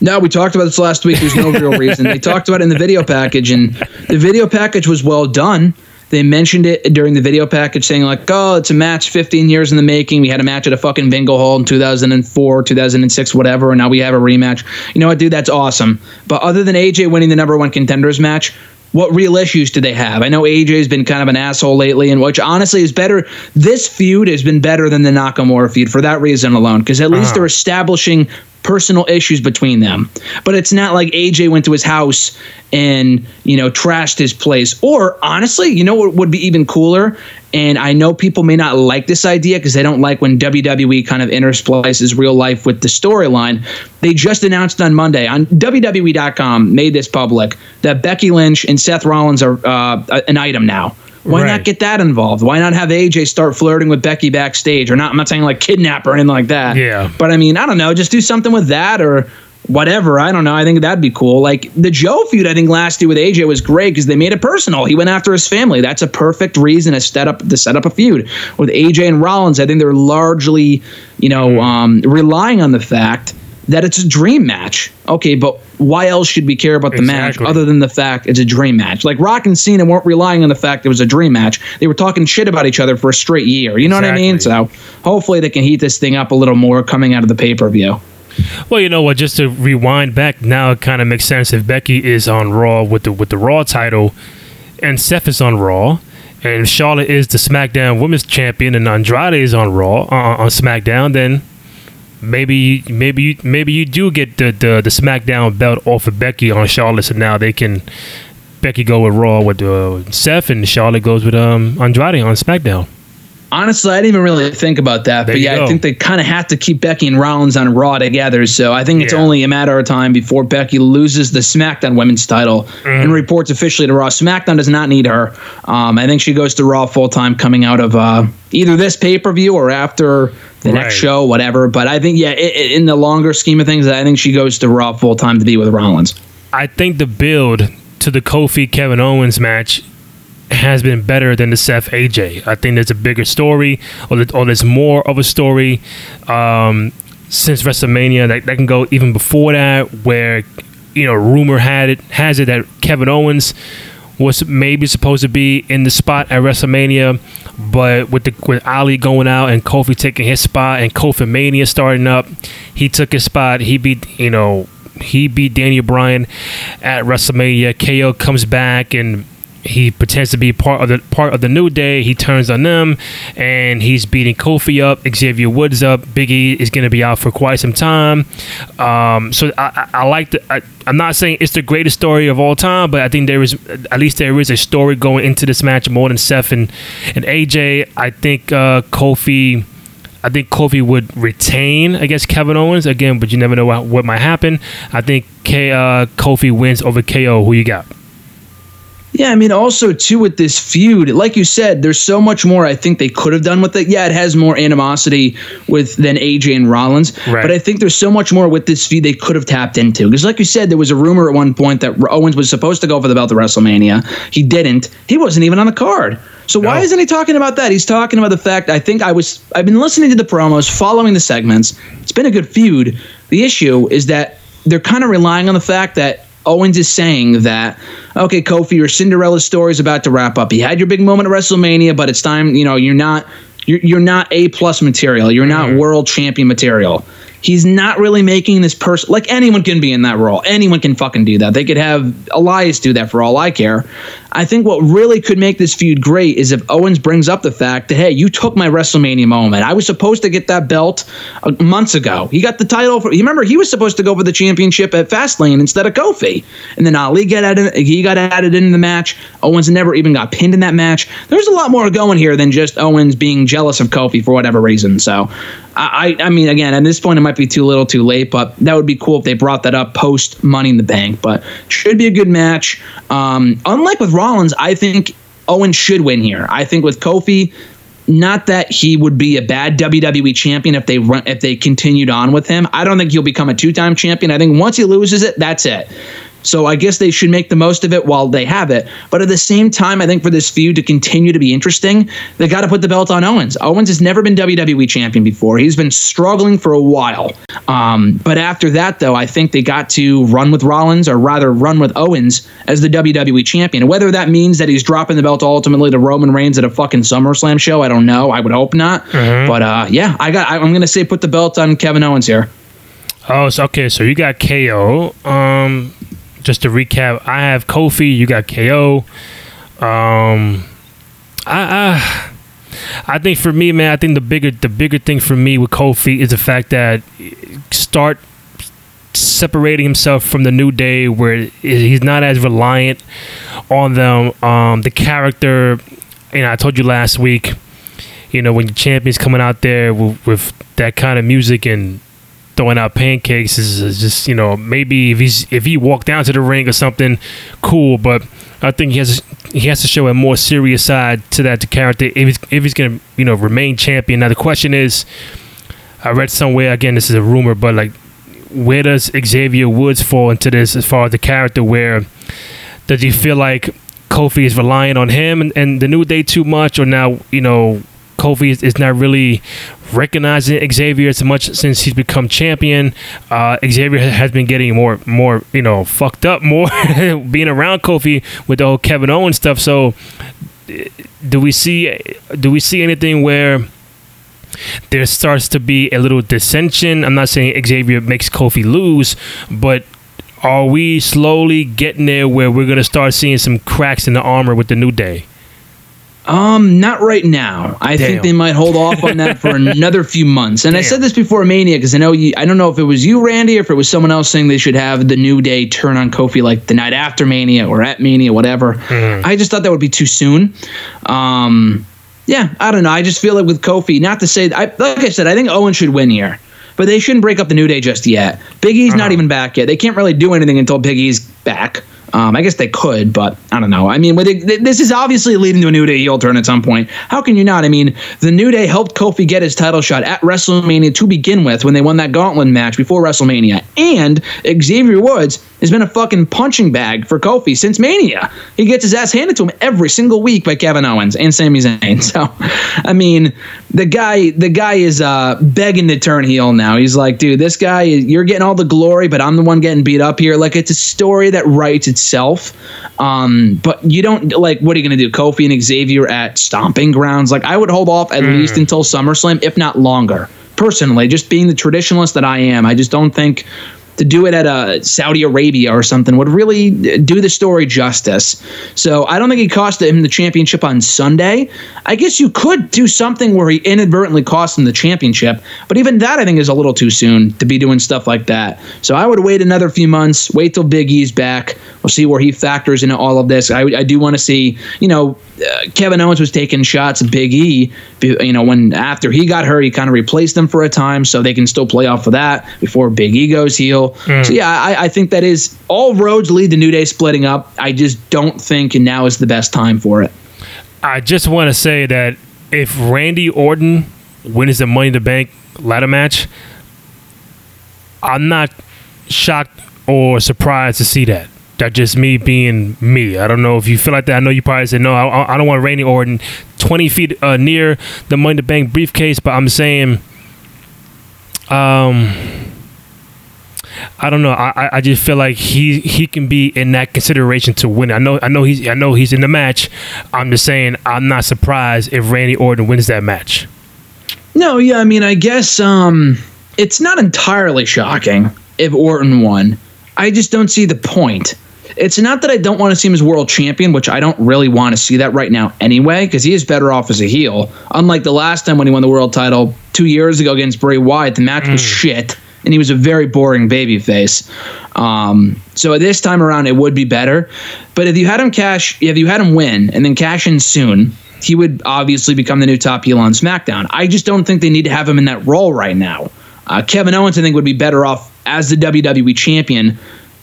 No, we talked about this last week. There's no real reason. They talked about it in the video package, and the video package was well done. They mentioned it during the video package, saying like, "Oh, it's a match 15 years in the making. We had a match at a fucking bingo hall in 2004, 2006, whatever, and now we have a rematch." You know what, dude? That's awesome. But other than AJ winning the number one contenders match, what real issues do they have? I know AJ's been kind of an asshole lately, and which honestly is better. This feud has been better than the Nakamura feud for that reason alone, because at least uh-huh. they're establishing personal issues between them. But it's not like AJ went to his house and, you know, trashed his place. Or honestly, you know what would be even cooler? And I know people may not like this idea because they don't like when WWE kind of intersplices real life with the storyline. They just announced on Monday on WWE.com, made this public, that Becky Lynch and Seth Rollins are uh, an item now. Why right. not get that involved? Why not have AJ start flirting with Becky backstage? Or not, I'm not saying like kidnap or anything like that. Yeah. But I mean, I don't know, just do something with that or whatever. I don't know. I think that'd be cool. Like the Joe feud, I think last year with AJ was great because they made it personal. He went after his family. That's a perfect reason to set up to set up a feud with AJ and Rollins. I think they're largely, you know, mm-hmm. um, relying on the fact that it's a dream match. Okay, but why else should we care about the exactly. match other than the fact it's a dream match? Like Rock and Cena weren't relying on the fact it was a dream match. They were talking shit about each other for a straight year. You know exactly. what I mean? So hopefully they can heat this thing up a little more coming out of the pay per view. Well, you know what? Just to rewind back, now it kind of makes sense if Becky is on Raw with the with the Raw title, and Seth is on Raw, and Charlotte is the SmackDown Women's Champion, and Andrade is on Raw uh, on SmackDown. Then maybe maybe you, maybe you do get the, the the SmackDown belt off of Becky on Charlotte, so now they can Becky go with Raw with uh, Seth, and Charlotte goes with um, Andrade on SmackDown. Honestly, I didn't even really think about that. There but yeah, go. I think they kind of have to keep Becky and Rollins on Raw together. So I think it's Yeah. only a matter of time before Becky loses the SmackDown Women's title Mm. and reports officially to Raw. SmackDown does not need her. Um, I think she goes to Raw full time coming out of uh, either this pay per view or after the Right. next show, whatever. But I think, yeah, i i in the longer scheme of things, I think she goes to Raw full time to be with Rollins. I think the build to the Kofi Kevin Owens match has been better than the Seth AJ. I think there's a bigger story, or, or there's more of a story um, since WrestleMania that, that can go even before that, where you know rumor had it has it that Kevin Owens was maybe supposed to be in the spot at WrestleMania, but with the with Ali going out and Kofi taking his spot and Kofi Mania starting up, he took his spot. He beat you know he beat Daniel Bryan at WrestleMania. KO comes back and he pretends to be part of the part of the New Day. He turns on them, and he's beating Kofi up. Xavier Woods up. Biggie is going to be out for quite some time. Um, so I, I, I like the. I, I'm not saying it's the greatest story of all time, but I think there is at least there is a story going into this match more than Seth and, and AJ. I think uh, Kofi. I think Kofi would retain against Kevin Owens again, but you never know what, what might happen. I think K, uh, Kofi wins over KO. Who you got? Yeah, I mean, also too with this feud, like you said, there's so much more I think they could have done with it. Yeah, it has more animosity with than AJ and Rollins, Right. but I think there's so much more with this feud they could have tapped into. Because, like you said, there was a rumor at one point that Owens was supposed to go for the belt at WrestleMania. He didn't. He wasn't even on the card. So why isn't he talking about that? He's talking about the fact. I think I was. I've been listening to the promos, following the segments. It's been a good feud. The issue is that they're kind of relying on the fact that Owens is saying that, okay, Kofi, your Cinderella story is about to wrap up. You had your big moment at WrestleMania, but it's time. You know, you're not you're, you're not A plus material. You're not mm-hmm. world champion material. He's not really making this person like anyone can be in that role. Anyone can fucking do that. They could have Elias do that for all I care. I think what really could make this feud great is if Owens brings up the fact that hey, you took my WrestleMania moment. I was supposed to get that belt uh, months ago. He got the title for. You remember he was supposed to go for the championship at Fastlane instead of Kofi, and then Ali got added. He got added into the match. Owens never even got pinned in that match. There's a lot more going here than just Owens being jealous of Kofi for whatever reason. So, I, I mean, again, at this point, it might be too little, too late, but that would be cool if they brought that up post Money in the Bank. But should be a good match. Um, unlike with Rollins, I think Owen should win here. I think with Kofi, not that he would be a bad WWE champion if they run if they continued on with him. I don't think he'll become a two-time champion. I think once he loses it, that's it. So I guess they should make the most of it while they have it. But at the same time, I think for this feud to continue to be interesting, they got to put the belt on Owens. Owens has never been WWE champion before. He's been struggling for a while. Um, but after that, though, I think they got to run with Rollins, or rather, run with Owens as the WWE champion. Whether that means that he's dropping the belt ultimately to Roman Reigns at a fucking SummerSlam show, I don't know. I would hope not. But uh, yeah, I got. I, I'm gonna say put the belt on Kevin Owens here. Oh, so okay. So you got KO. Um, just to recap, I have Kofi. You got KO. Um, I, I, I think for me, man, I think the bigger the bigger thing for me with Kofi is the fact that start separating himself from the new day, where he's not as reliant on them. Um, the character, you know, I told you last week. You know, when your champion's coming out there with, with that kind of music and throwing out pancakes is, is just you know maybe if he's if he walked down to the ring or something cool. But I think he has he has to show a more serious side to that character if he's, if he's gonna you know remain champion. Now the question is I read somewhere again this is a rumor but like where does Xavier Woods fall into this as far as the character where does he feel like Kofi is relying on him and, and the new day too much or now you know Kofi is, is not really recognizing Xavier as much since he's become champion. Uh, Xavier has been getting more, more, you know, fucked up more *laughs* being around Kofi with the whole Kevin Owens stuff. So, do we see, do we see anything where there starts to be a little dissension? I'm not saying Xavier makes Kofi lose, but are we slowly getting there where we're gonna start seeing some cracks in the armor with the New Day? Um, not right now. I Damn. think they might hold off on that for *laughs* another few months. And I said this before Mania because I know you. I don't know if it was you, Randy, or if it was someone else saying they should have the New Day turn on Kofi like the night after Mania or at Mania, whatever. I just thought that would be too soon. Um, yeah, I don't know. I just feel like with Kofi, not to say, I, like I said, I think Owen should win here, but they shouldn't break up the New Day just yet. Big E's not even back yet. They can't really do anything until Big E's back. Um, I guess they could, but I don't know. I mean, it, this is obviously leading to a New Day heel turn at some point. How can you not? I mean, the New Day helped Kofi get his title shot at WrestleMania to begin with when they won that Gauntlet match before WrestleMania, and Xavier Woods has been a fucking punching bag for Kofi since Mania. He gets his ass handed to him every single week by Kevin Owens and Sami Zayn. *laughs* So, I mean, the guy, the guy is uh, begging to turn heel now. He's like, dude, this guy, you're getting all the glory, but I'm the one getting beat up here. Like, it's a story that writes itself. Um, but you don't like, what are you going to do? Kofi and Xavier at stomping grounds? Like, I would hold off at least until SummerSlam, if not longer. Personally, just being the traditionalist that I am, I just don't think to do it at a Saudi Arabia or something would really do the story justice. So I don't think he cost him the championship on Sunday. I guess you could do something where he inadvertently cost him the championship, but even that I think is a little too soon to be doing stuff like that. So I would wait another few months, wait till Big E's back. We'll see where he factors into all of this. I, I do want to see, you know, uh, Kevin Owens was taking shots at Big E, you know, when after he got hurt, he kind of replaced them for a time so they can still play off of that before Big E goes heel. So yeah, I, I think that is all roads lead to New Day splitting up. I just don't think and now is the best time for it. I just want to say that if Randy Orton wins the Money in the Bank ladder match, I'm not shocked or surprised to see that. That's just me being me. I don't know if you feel like that. I know you probably said no. I, I don't want Randy Orton 20 feet uh, near the Money in the Bank briefcase, but I'm saying, um, I don't know. I, I- just feel like he he can be in that consideration to win. I know I know he's I know he's in the match. I'm just saying I'm not surprised if Randy Orton wins that match. No, yeah, I mean, I guess um, it's not entirely shocking if Orton won. I just don't see the point. It's not that I don't want to see him as world champion, which I don't really want to see that right now anyway, because he is better off as a heel. Unlike the last time when he won the world title two years ago against Bray Wyatt, the match was shit, and he was a very boring babyface. Um, so this time around, it would be better. But if you had him cash, if you had him win and then cash in soon, he would obviously become the new top heel on SmackDown. I just don't think they need to have him in that role right now. Uh, Kevin Owens, I think, would be better off as the WWE champion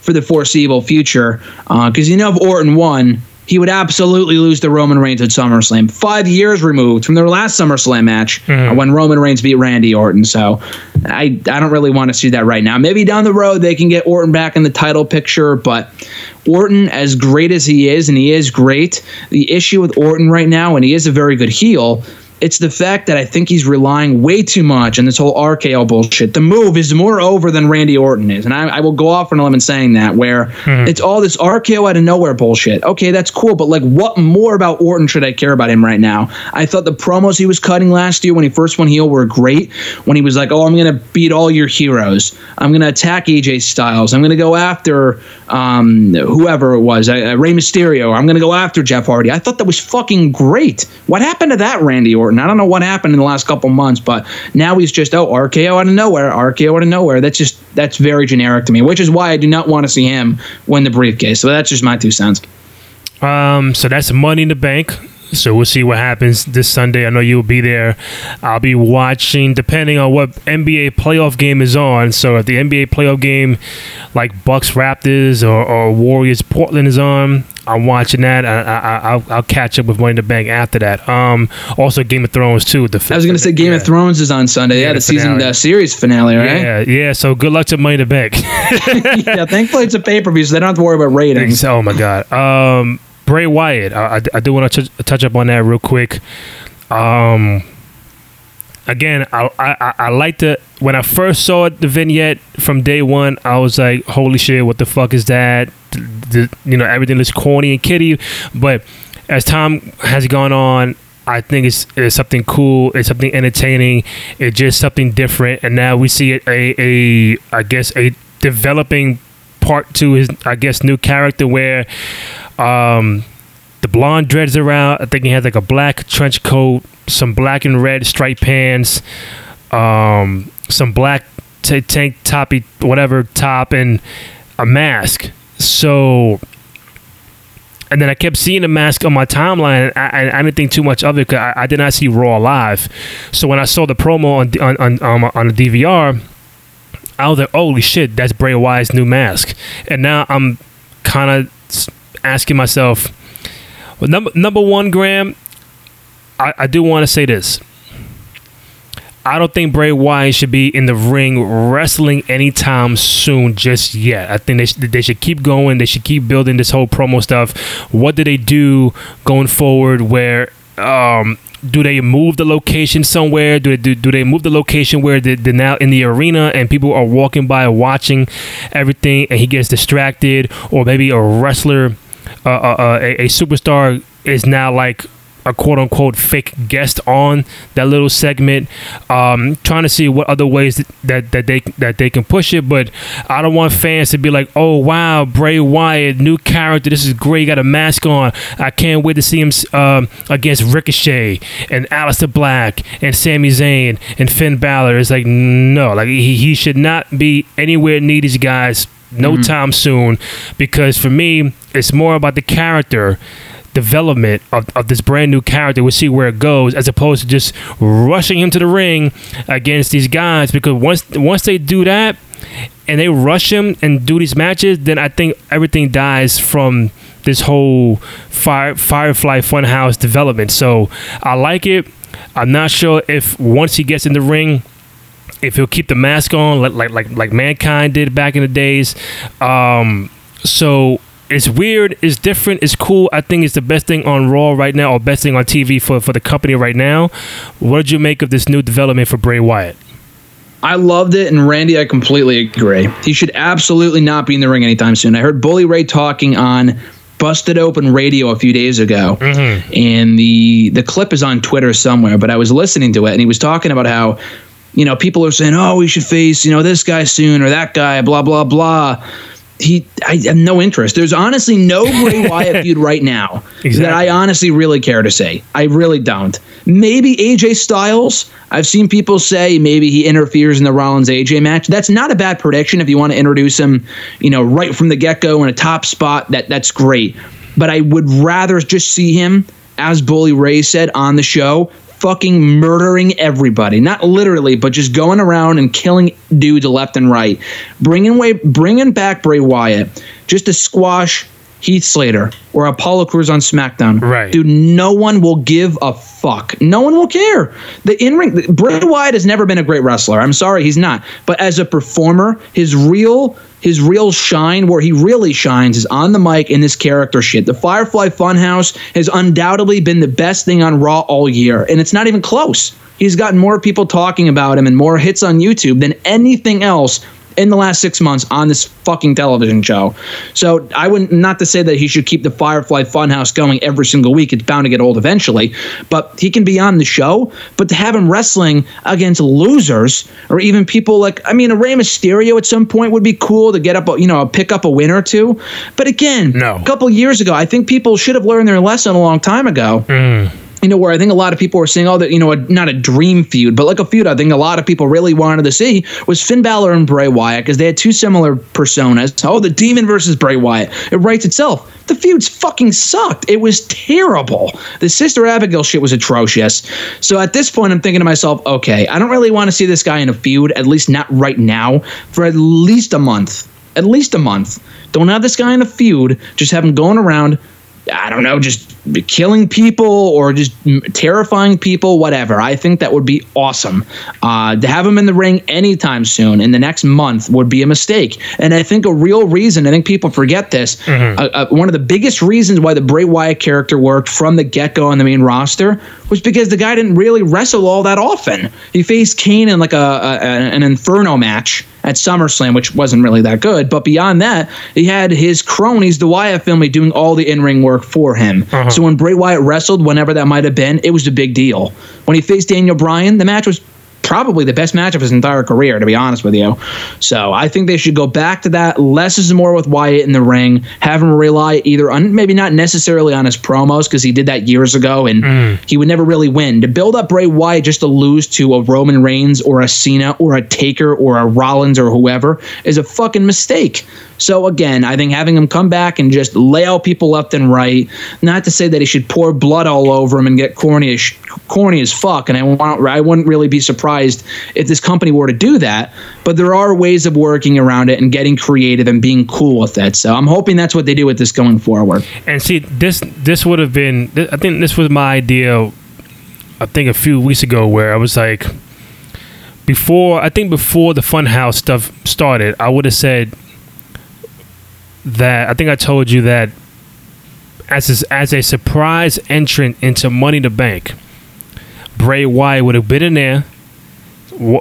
for the foreseeable future. Because you know, if Orton won, he would absolutely lose to Roman Reigns at SummerSlam. Five years removed from their last SummerSlam match uh, when Roman Reigns beat Randy Orton. So I, I don't really want to see that right now. Maybe down the road they can get Orton back in the title picture, but Orton, as great as he is, and he is great, the issue with Orton right now, and he is a very good heel, it's the fact that I think he's relying way too much on this whole RKO bullshit. The move is more over than Randy Orton is. And I, I will go off on a limb in saying that, where hmm. it's all this RKO out of nowhere bullshit. Okay, that's cool, but like, what more about Orton should I care about him right now? I thought the promos he was cutting last year when he first went heel were great. When he was like, oh, I'm going to beat all your heroes, I'm going to attack AJ Styles, I'm going to go after um, whoever it was, uh, uh, Rey Mysterio, I'm going to go after Jeff Hardy. I thought that was fucking great. What happened to that, Randy Orton? I don't know what happened in the last couple months, but now he's just oh RKO out of nowhere, RKO out of nowhere. That's just that's very generic to me, which is why I do not want to see him win the briefcase. So that's just my two cents. Um, so that's Money in the Bank. So we'll see what happens this Sunday. I know you'll be there. I'll be watching, depending on what NBA playoff game is on. So if the NBA playoff game, like Bucks Raptors or, or Warriors Portland is on, I'm watching that. I, I, I'll, I'll catch up with Money in the Bank after that. Um, also Game of Thrones too. The I was gonna say Game yeah. of Thrones is on Sunday. Yeah, Yeah, the the season the series finale, right? Yeah, yeah. So good luck to Money in the Bank. *laughs* Yeah, thankfully it's a pay per view, so they don't have to worry about ratings. oh my god. Um, Bray Wyatt. I, I, I do want to touch, up on that real quick. Um, again, I, I I like to when I first saw the vignette from day one, I was like, "Holy shit! What the fuck is that?" The, the- you know, everything looks corny and kiddie. But as time has gone on, I think it's, it's something cool. It's something entertaining. It's just something different. And now we see a a I guess a developing part to his I guess new character where um the blonde dreads around. I think he has like a black trench coat, some black and red striped pants, um, some black t- tank toppy whatever top, and a mask. So and then I kept seeing the mask on my timeline. And I, I didn't think too much of it because I, I, did not see Raw live. So when I saw the promo on on on, um, on the DVR, I was like, "Holy shit, that's Bray Wyatt's new mask!" And now I'm kind of asking myself, well, number number one, Graham, I, I do want to say this. I don't think Bray Wyatt should be in the ring wrestling anytime soon just yet. I think they, sh- they should keep going. They should keep building this whole promo stuff. What do they do going forward where um, do they move the location somewhere? Do they, do, do they move the location where they, they're now in the arena and people are walking by watching everything and he gets distracted? Or maybe a wrestler, uh, uh, uh, a, a superstar is now like a quote unquote fake guest on that little segment. Um, trying to see what other ways that, that they that they can push it, but I don't want fans to be like, "Oh wow, Bray Wyatt, new character. This is great. He got a mask on. I can't wait to see him um, against Ricochet and Aleister Black and Sami Zayn and Finn Balor." It's like no, like he, he should not be anywhere near these guys no mm-hmm. time soon because for me it's more about the character development of, of this brand new character. We'll see where it goes, as opposed to just rushing him to the ring against these guys. Because once once they do that and they rush him and do these matches, then I think everything dies from this whole Fire, Firefly Funhouse development. So I like it. I'm not sure if once he gets in the ring, if he'll keep the mask on like like like, like mankind did back in the days. Um, so it's weird, it's different, it's cool. I think it's the best thing on Raw right now, or best thing on TV for, for the company right now. What did you make of this new development for Bray Wyatt? I loved it, and Randy, I completely agree. He should absolutely not be in the ring anytime soon. I heard Bully Ray talking on Busted Open Radio a few days ago, mm-hmm. and the the clip is on Twitter somewhere. But I was listening to it, and he was talking about how, you know, people are saying, "Oh, we should face, you know, this guy soon or that guy," blah blah blah he I have no interest. There's honestly no Bray Wyatt feud right now exactly. that I honestly really care to say. I really don't. Maybe AJ Styles. I've seen people say maybe he interferes in the Rollins AJ match. That's not a bad prediction if you want to introduce him, you know, right from the get go in a top spot. That that's great. But I would rather just see him, as Bully Ray said on the show, fucking murdering everybody. Not literally, but just going around and killing dudes left and right. Bringing way, bringing back Bray Wyatt just to squash Heath Slater or Apollo Crews on SmackDown. Right. Dude, no one will give a fuck. No one will care. The in ring, Bray Wyatt has never been a great wrestler. I'm sorry, he's not. But as a performer, his real his real shine, where he really shines, is on the mic in this character shit. The Firefly Funhouse has undoubtedly been the best thing on Raw all year, and it's not even close. He's gotten more people talking about him and more hits on YouTube than anything else in the last six months on this fucking television show. So I would not not to say that he should keep the Firefly Funhouse going every single week. It's bound to get old eventually, but he can be on the show. But to have him wrestling against losers or even people like I mean, a Rey Mysterio at some point would be cool to get up, a, you know, pick up a win or two. But again, no. a couple years ago, I think people should have learned their lesson a long time ago. Mm you know, where I think a lot of people were saying, oh, that, you know, a, not a dream feud, but like a feud I think a lot of people really wanted to see was Finn Balor and Bray Wyatt because they had two similar personas. Oh, the demon versus Bray Wyatt. It writes itself. The feuds fucking sucked. It was terrible. The Sister Abigail shit was atrocious. So at this point, I'm thinking to myself, okay, I don't really want to see this guy in a feud, at least not right now, for at least a month. At least a month. Don't have this guy in a feud. Just have him going around I don't know, just killing people or just terrifying people, whatever. I think that would be awesome. Uh, to have him in the ring anytime soon in the next month would be a mistake. And I think a real reason, I think people forget this, mm-hmm. uh, uh, one of the biggest reasons why the Bray Wyatt character worked from the get go on the main roster was because the guy didn't really wrestle all that often. He faced Kane in like a, a an Inferno match at SummerSlam, which wasn't really that good. But beyond that, he had his cronies, the Wyatt family, doing all the in ring work for him. Uh-huh. So when Bray Wyatt wrestled, whenever that might have been, it was a big deal. When he faced Daniel Bryan, the match was probably the best match of his entire career, to be honest with you. So I think they should go back to that. Less is more with Wyatt in the ring. Have him rely either on maybe not necessarily on his promos because he did that years ago and mm. he would never really win. To build up Bray Wyatt just to lose to a Roman Reigns or a Cena or a Taker or a Rollins or whoever is a fucking mistake. So again, I think having him come back and just lay out people left and right, not to say that he should pour blood all over him and get corny as corny as fuck. And I want I wouldn't really be surprised if this company were to do that. But there are ways of working around it and getting creative and being cool with it. So I'm hoping that's what they do with this going forward. And see, this this would have been. I think this was my idea. I think a few weeks ago, where I was like, before I think before the Funhouse stuff started, I would have said that I think I told you that as a, as a surprise entrant into Money the Bank, Bray Wyatt would have been in there, w-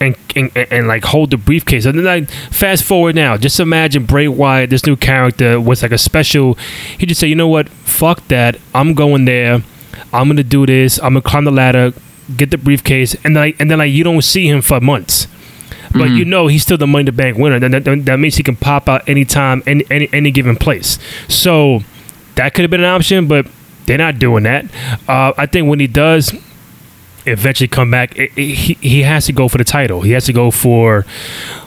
and, and and like hold the briefcase. And then like fast forward now, just imagine Bray Wyatt, this new character, was like a special. He just said, you know what, fuck that, I'm going there. I'm gonna do this. I'm gonna climb the ladder, get the briefcase, and like and then like you don't see him for months but you know he's still the money to bank winner. That, that, that means he can pop out anytime, any, any any given place. So that could have been an option, but they're not doing that. Uh, I think when he does eventually come back, it, it, he he has to go for the title. He has to go for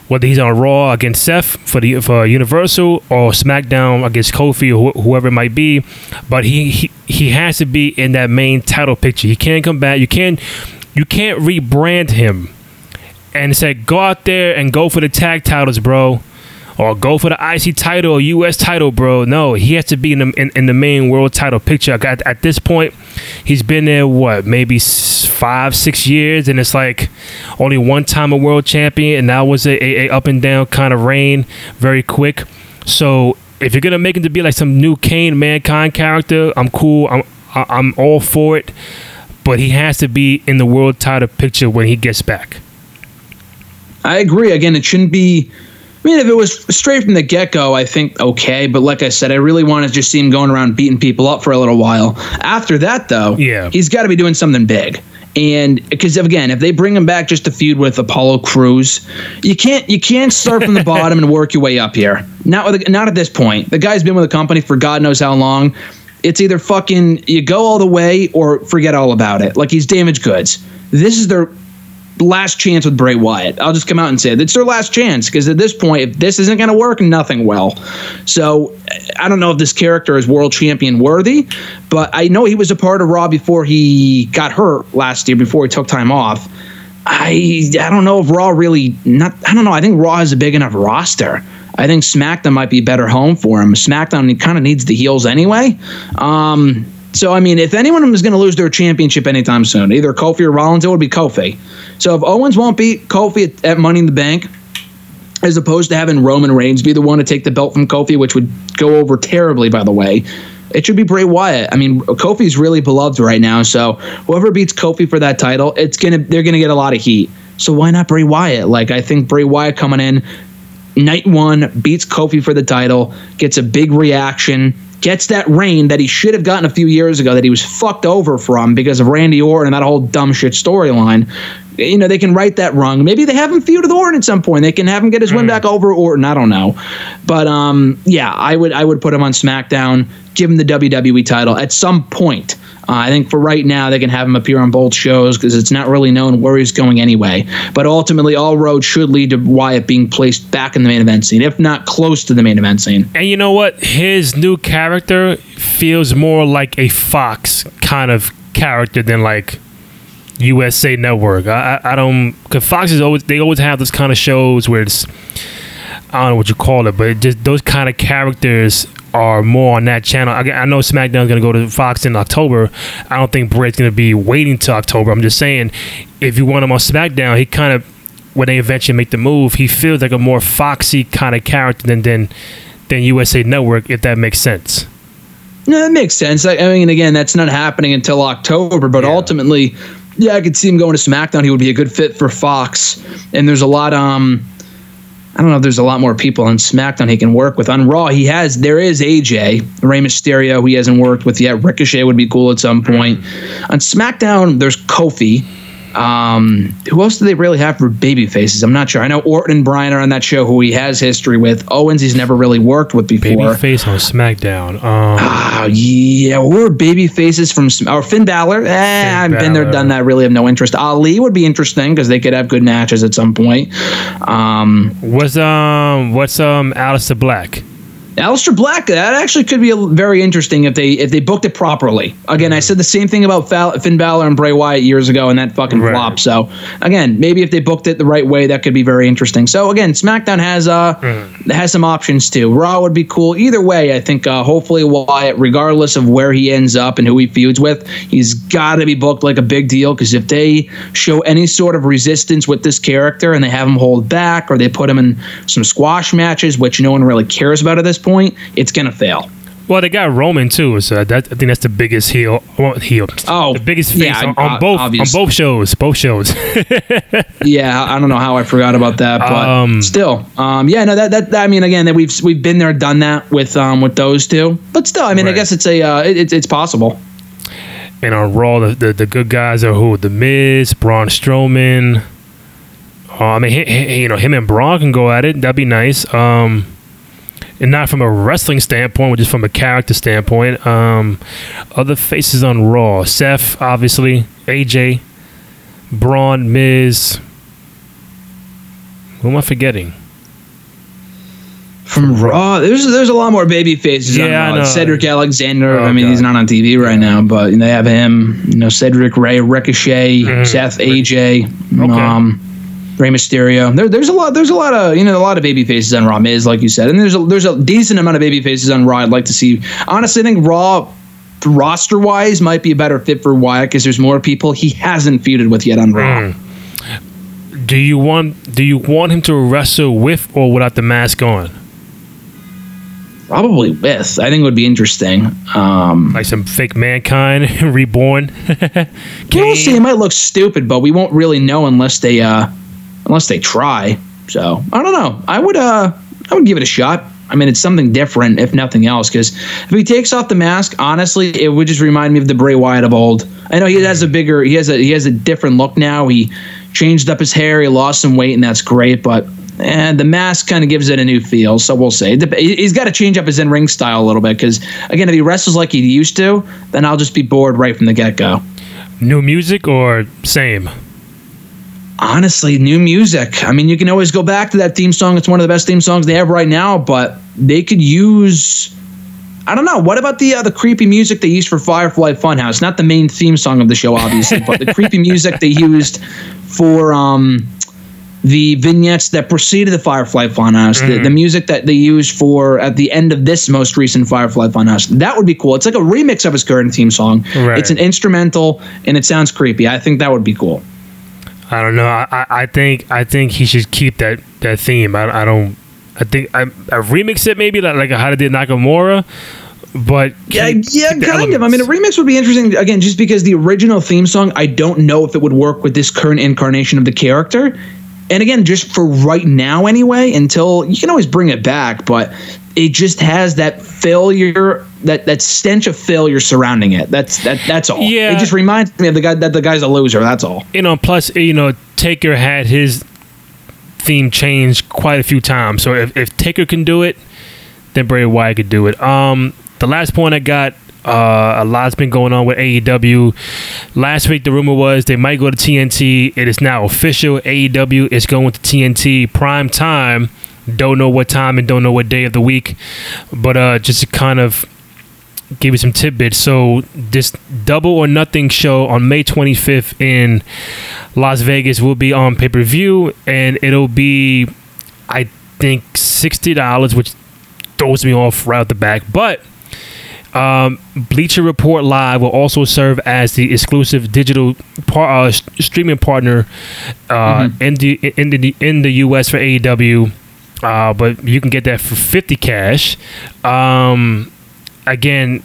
whether he's on Raw against Seth for the for Universal or SmackDown against Kofi or wh- whoever it might be. But he, he he has to be in that main title picture. He can't come back. You can't you can't rebrand him and said, go out there and go for the tag titles, bro. Or go for the IC title or US title, bro. No, he has to be in the, in, in the main world title picture. At, at this point, he's been there, what, maybe five, six years, and it's like only one time a world champion, and that was a, a, a up and down kind of reign, very quick. So if you're gonna make him to be like some new Kane Mankind character, I'm cool. I'm I'm all for it. But he has to be in the world title picture when he gets back. I agree. Again, it shouldn't be. I mean, if it was straight from the get go, I think okay. But like I said, I really want to just see him going around beating people up for a little while. After that, though, Yeah. he's got to be doing something big. And because again, if they bring him back just to feud with Apollo Crews, you can't you can't start from the *laughs* bottom and work your way up here. Not with not at this point. The guy's been with the company for God knows how long. It's either fucking you go all the way or forget all about it. Like he's damaged goods. This is their last chance with Bray Wyatt. I'll just come out and say it. It's their last chance because at this point, if this isn't going to work, nothing will. So I don't know if this character is world champion worthy, but I know he was a part of Raw before he got hurt last year, before he took time off. I I don't know if Raw really not. I don't know. I think Raw has a big enough roster. I think SmackDown might be a better home for him. SmackDown he kind of needs the heels anyway. Um, so I mean, if anyone is going to lose their championship anytime soon, either Kofi or Rollins, it would be Kofi. So if Owens won't beat Kofi at, at Money in the Bank, as opposed to having Roman Reigns be the one to take the belt from Kofi, which would go over terribly, by the way. It should be Bray Wyatt. I mean, Kofi's really beloved right now, so whoever beats Kofi for that title, it's gonna they're gonna get a lot of heat. So why not Bray Wyatt? Like I think Bray Wyatt coming in, night one beats Kofi for the title, gets a big reaction, gets that reign that he should have gotten a few years ago that he was fucked over from because of Randy Orton and that whole dumb shit storyline. You know, they can right that wrong. Maybe they have him feud with Orton at some point. They can have him get his win back over Orton. I don't know. But um, yeah, I would I would put him on SmackDown, give him the WWE title at some point. Uh, I think for right now, they can have him appear on both shows because it's not really known where he's going anyway. But ultimately, all roads should lead to Wyatt being placed back in the main event scene, if not close to the main event scene. And you know what? His new character feels more like a Fox kind of character than like USA Network. I, I, I don't because Fox is always they always have those kind of shows where it's I don't know what you call it, but it just those kind of characters are more on that channel. I, I know SmackDown's gonna go to Fox in October. I don't think Bray's gonna be waiting till October. I'm just saying, if you want him on SmackDown, he kind of when they eventually make the move, he feels like a more foxy kind of character than than than USA Network, if that makes sense. No, that makes sense. I, I mean, again, that's not happening until October, but Yeah. ultimately, yeah, I could see him going to SmackDown. He would be a good fit for Fox. And there's a lot, um, I don't know if there's a lot more people on SmackDown he can work with. On Raw, he has, there is AJ, Rey Mysterio, he hasn't worked with yet. Ricochet would be cool at some point. On SmackDown, there's Kofi. Um, who else do they really have for baby faces? I'm not sure. I know Orton and Bryan are on that show, who he has history with. Owens, he's never really worked with before. Babyface on SmackDown. Um, Oh yeah, we're baby faces from or Finn Balor. Eh, I've been there, done that. Really have no interest. Ali would be interesting because they could have good matches at some point. Um, what's um what's um Aleister Black? Aleister Black, that actually could be a, very interesting if they if they booked it properly. Again, I said the same thing about Fal- Finn Balor and Bray Wyatt years ago, and that fucking Right. flopped. So again, maybe if they booked it the right way, that could be very interesting. So again, SmackDown has uh has some options too. Raw would be cool. Either way, I think uh, hopefully Wyatt, regardless of where he ends up and who he feuds with, he's got to be booked like a big deal. Because if they show any sort of resistance with this character and they have him hold back or they put him in some squash matches, which no one really cares about at this point, it's gonna fail. Well, they got Roman too, so that I think that's the biggest heel. Heel. Oh, the biggest face yeah, on, on ob- both obvious. on both shows. Both shows. *laughs* Yeah, I don't know how I forgot about that, but Um, still, um, yeah, no, that, that that- I mean, again, that we've we've been there, done that with um with those two, but still, I mean, I guess it's a uh, it, it's- it's possible. and on Raw, the, the the good guys are who? The Miz, Braun Strowman. Uh, I mean, he, he- you know, him and Braun can go at it. That'd be nice. Um, and not from a wrestling standpoint, but just from a character standpoint. Um, other faces on Raw: Seth, obviously, AJ, Braun, Miz. Who am I forgetting? From Raw, there's there's a lot more baby faces. on Yeah, I Raw. Cedric Alexander. Oh, I mean, he's not on TV right now, but they have him. You know, Cedric Rey, Ricochet, Seth, AJ, Mm-hmm. Okay. um, Rey Mysterio. There, there's a lot. There's a lot of you know a lot of baby faces on Raw. Miz, like you said, and there's a, there's a decent amount of baby faces on Raw. I'd like to see. Honestly, I think Raw. Roster wise, might be a better fit for Wyatt because there's more people he hasn't feuded with yet on Raw. Do you want Do you want him to wrestle with or without the mask on? Probably with. I think it would be interesting. Um, Like some fake mankind *laughs* reborn. *laughs* We'll see. It might look stupid, but we won't really know unless they uh unless they try. So I don't know. I would uh I would give it a shot. I mean, it's something different, if nothing else. Because if he takes off the mask, honestly, it would just remind me of the Bray Wyatt of old. I know he has a bigger, he has a he has a different look now. He changed up his hair, he lost some weight, and that's great. But and the mask kind of gives it a new feel. So we'll see. He's got to change up his in ring style a little bit. Because again, if he wrestles like he used to, then I'll just be bored right from the get go. New music or same? Honestly, new music. I mean, you can always go back to that theme song. It's one of the best theme songs they have right now, but they could use. I don't know. What about the uh, the creepy music they used for Firefly Funhouse? Not the main theme song of the show, obviously, but the creepy music they used for um, the vignettes that preceded the Firefly Funhouse. The, the music that they used for at the end of this most recent Firefly Funhouse. That would be cool. It's like a remix of his current theme song. Right. It's an instrumental and it sounds creepy. I think that would be cool. I don't know. I, I, think I think he should keep that that theme. I, I don't. I think I, I remix it maybe like like how they did Nakamura, but Yeah, yeah, kind of. I mean, a remix would be interesting again, just because the original theme song, I don't know if it would work with this current incarnation of the character. And again, just for right now, anyway, until you can always bring it back, but it just has that failure, that that stench of failure surrounding it. That's that. That's all. Yeah. it just reminds me of the guy that the guy's a loser. That's all. you know. Plus, you know, Taker had his theme changed quite a few times. So if, if Taker can do it, then Bray Wyatt could do it. Um, the last point I got. Uh, a lot's been going on with AEW. Last week, the rumor was they might go to TNT. It is now official. AEW is going to TNT prime time. Don't know what time and don't know what day of the week, but uh, just to kind of give you some tidbits. So this double or nothing show on May 25th in Las Vegas will be on pay per view, and it'll be, I think, sixty dollars, which throws me off right out the back. But um, Bleacher Report Live will also serve as the exclusive digital par- uh, streaming partner uh, in the in the in the U.S. for AEW. Uh, but you can get that for fifty cash. Um, again,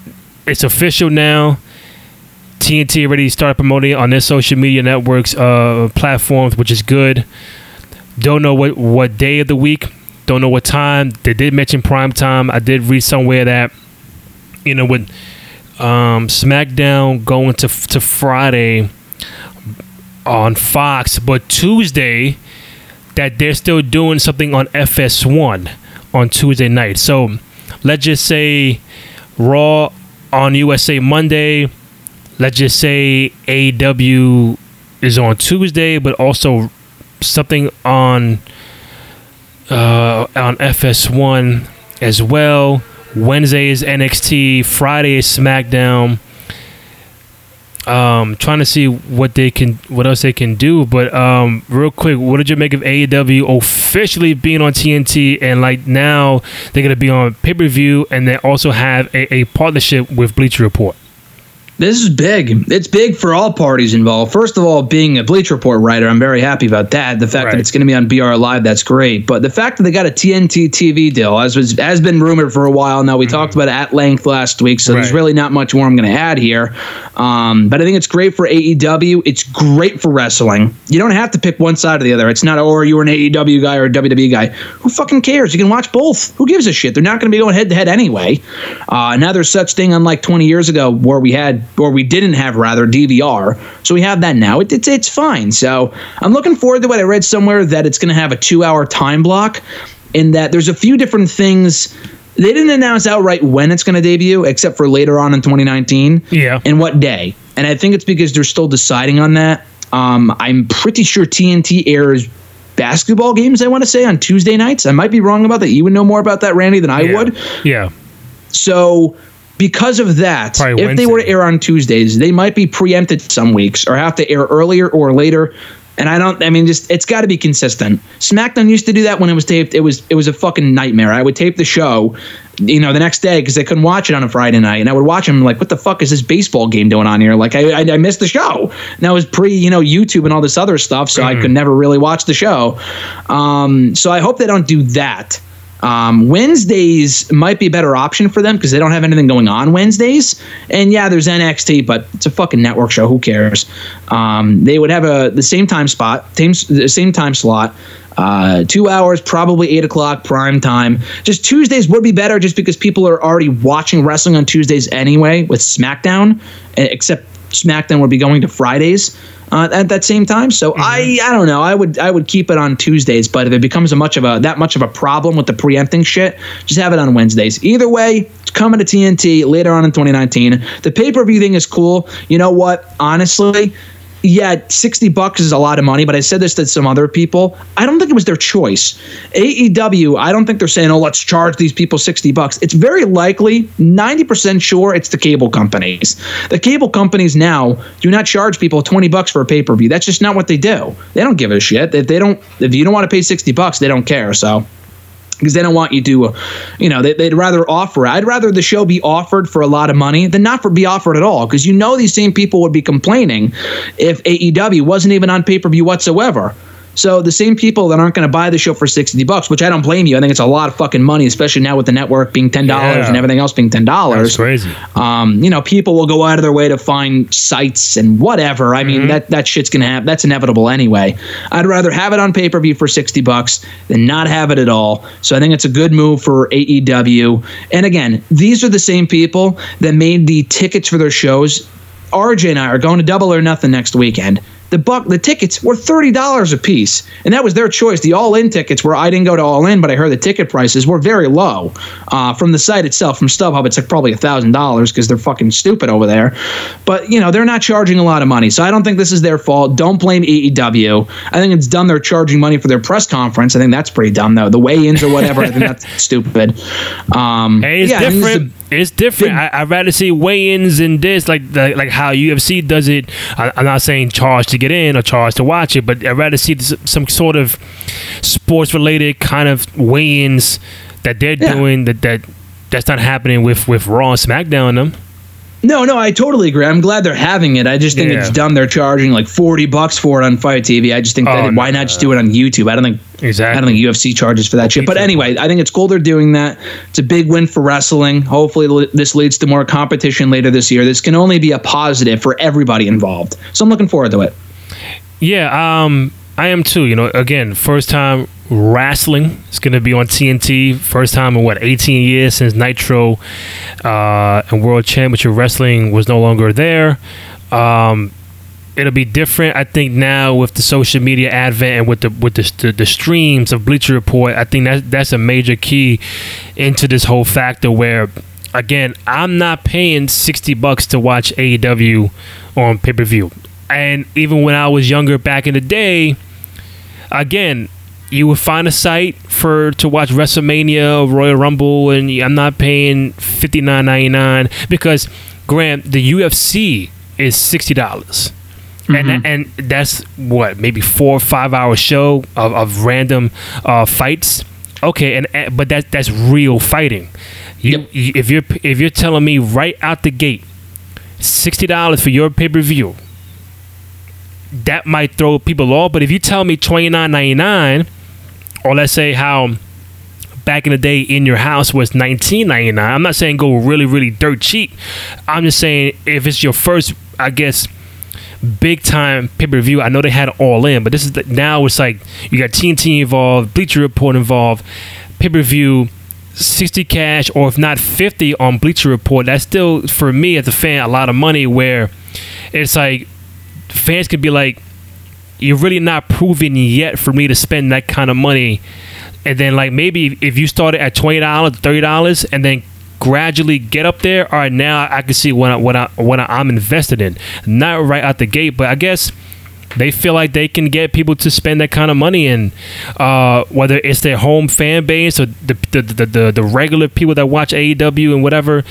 it's official now. TNT already started promoting on their social media networks uh, platforms, which is good. Don't know what, what day of the week. Don't know what time. They did mention prime time. I did read somewhere that you know with um, SmackDown going to to Friday. on Fox, but Tuesday that they're still doing something on FS1 on Tuesday night. So let's just say Raw on USA Monday. Let's just say AEW is on Tuesday, but also something on uh, on FS1 as well. Wednesday is NXT. Friday is SmackDown. Um, trying to see what they can, what else they can do. But um, real quick, what did you make of AEW officially being on TNT and like now they're gonna be on pay per view and they also have a, a partnership with Bleacher Report. This is big. It's big for all parties involved. First of all, being a Bleacher Report writer, I'm very happy about that. The fact Right. that it's going to be on BR Live, that's great. But the fact that they got a TNT TV deal, as was has been rumored for a while now, we talked about it at length last week, so there's really not much more I'm going to add here. Um, but I think it's great for AEW. It's great for wrestling. You don't have to pick one side or the other. It's not, oh, are you an AEW guy or a WWE guy? Who fucking cares? You can watch both. Who gives a shit? They're not going to be going head to head anyway. Uh, now there's such thing unlike 20 years ago where we had, or we didn't have rather DVR. So we have that now. It, it's it's fine. So I'm looking forward to what I read somewhere that it's going to have a two hour time block, in that there's a few different things. They didn't announce outright when it's going to debut, except for later on in 2019 Yeah. and what day. And I think it's because they're still deciding on that. Um, I'm pretty sure TNT airs basketball games, I want to say, on Tuesday nights. I might be wrong about that. You would know more about that, Randy, than I yeah. would. Yeah. So because of that, Probably if they were to air on Tuesdays, they might be preempted some weeks or have to air earlier or later. And I don't I mean just it's got to be consistent. SmackDown used to do that when it was taped. It was it was a fucking nightmare. I would tape the show, you know, the next day because they couldn't watch it on a Friday night, and I would watch them like, what the fuck is this baseball game doing on here? Like I I, I missed the show. And that was pre you know YouTube and all this other stuff, so I could never really watch the show. Um, so I hope they don't do that. Um, Wednesdays might be a better option for them because they don't have anything going on Wednesdays. And yeah, there's NXT, but it's a fucking network show. Who cares? Um, they would have a the same time spot, same same time slot. Uh, two hours, probably eight o'clock prime time. Just Tuesdays would be better, just because people are already watching wrestling on Tuesdays anyway with SmackDown. Except SmackDown would be going to Fridays uh, at that same time. So I I don't know. I would I would keep it on Tuesdays, but if it becomes a much of a that much of a problem with the preempting shit, just have it on Wednesdays. Either way, it's coming to TNT later on in 2019. The pay per view thing is cool. You know what? Honestly. Yeah, 60 bucks is a lot of money, but I said this to some other people. I don't think it was their choice. AEW, I don't think they're saying, oh, let's charge these people 60 bucks. It's very likely, 90% sure, it's the cable companies. The cable companies now do not charge people 20 bucks for a pay per view. That's just not what they do. They don't give a shit. If they don't, if you don't want to pay 60 bucks, they don't care. So because they don't want you to, uh, you know, they, they'd rather offer. I'd rather the show be offered for a lot of money than not for be offered at all. Because you know these same people would be complaining if AEW wasn't even on pay per view whatsoever. So the same people that aren't going to buy the show for sixty bucks, which I don't blame you. I think it's a lot of fucking money, especially now with the network being ten dollars Yeah. and everything else being ten That's dollars crazy. um, you know, people will go out of their way to find sites and whatever. I mean, that that shit's gonna happen. That's inevitable anyway. I'd rather have it on pay per view for sixty bucks than not have it at all. So I think it's a good move for AEW. And again, these are the same people that made the tickets for their shows. RJ and I are going to Double or Nothing next weekend. The buck, the tickets were thirty dollars a piece, and that was their choice. The all-in tickets were I didn't go to all-in, but I heard the ticket prices were very low uh, from the site itself. From StubHub, it's like probably a thousand dollars because they're fucking stupid over there. But you know they're not charging a lot of money, so I don't think this is their fault. Don't blame AEW. I think it's done. They're charging money for their press conference. I think that's pretty dumb though. The weigh-ins or whatever. I think that's *laughs* stupid. Um, Hey, it's yeah, I think this is a- different. It's different. I, I'd rather see weigh-ins in this, like like, like how UFC does it. I, I'm not saying charge to get in or charge to watch it, but I'd rather see this, some sort of sports-related kind of weigh-ins that they're Yeah. doing that that that's not happening with with Raw and SmackDown. and Them. No, no, I totally agree. I'm glad they're having it. I just think Yeah. it's dumb. They're charging like forty bucks for it on FITE TV. I just think Oh, that no, why not just do it on YouTube? I don't think I don't think UFC charges for that shit. But anyway, I think it's cool they're doing that. It's a big win for wrestling. Hopefully, this leads to more competition later this year. This can only be a positive for everybody involved. So I'm looking forward to it. Yeah, um, I am too. You know, again, first time wrestling. It's going to be on TNT. First time in what 18 years since Nitro uh, and World Championship Wrestling was no longer there. Um, it'll be different. I think now with the social media advent and with the with the, the, the streams of Bleacher Report, I think that that's a major key into this whole factor where again, I'm not paying 60 bucks to watch AEW on pay-per-view. And even when I was younger back in the day, again, you would find a site for to watch WrestleMania, or Royal Rumble, and I'm not paying fifty nine ninety nine because, Grant, the UFC is sixty dollars. Mm-hmm. And, and that's what maybe four or five hour show of, of random uh, fights. Okay, and, and but that that's real fighting. You, Yep. you- if you're if you're telling me right out the gate, sixty dollars for your pay per view, that might throw people off. But if you tell me twenty nine ninety nine, or let's say how back in the day in your house was nineteen ninety nine. I'm not saying go really really dirt cheap. I'm just saying if it's your first, I guess. Big time pay per view. I know they had all in, but this is the, now it's like you got TNT involved, Bleacher Report involved, pay per view, 60 cash or if not 50 on Bleacher Report. That's still for me as a fan a lot of money. Where it's like fans could be like, you're really not proving yet for me to spend that kind of money. And then like maybe if you started at twenty dollars, thirty dollars, and then gradually get up there, all right, now I can see what I, what I, what I'm invested in. Not right out the gate, but I guess they feel like they can get people to spend that kind of money and uh, whether it's their home fan base or the the, the, the the regular people that watch AEW and whatever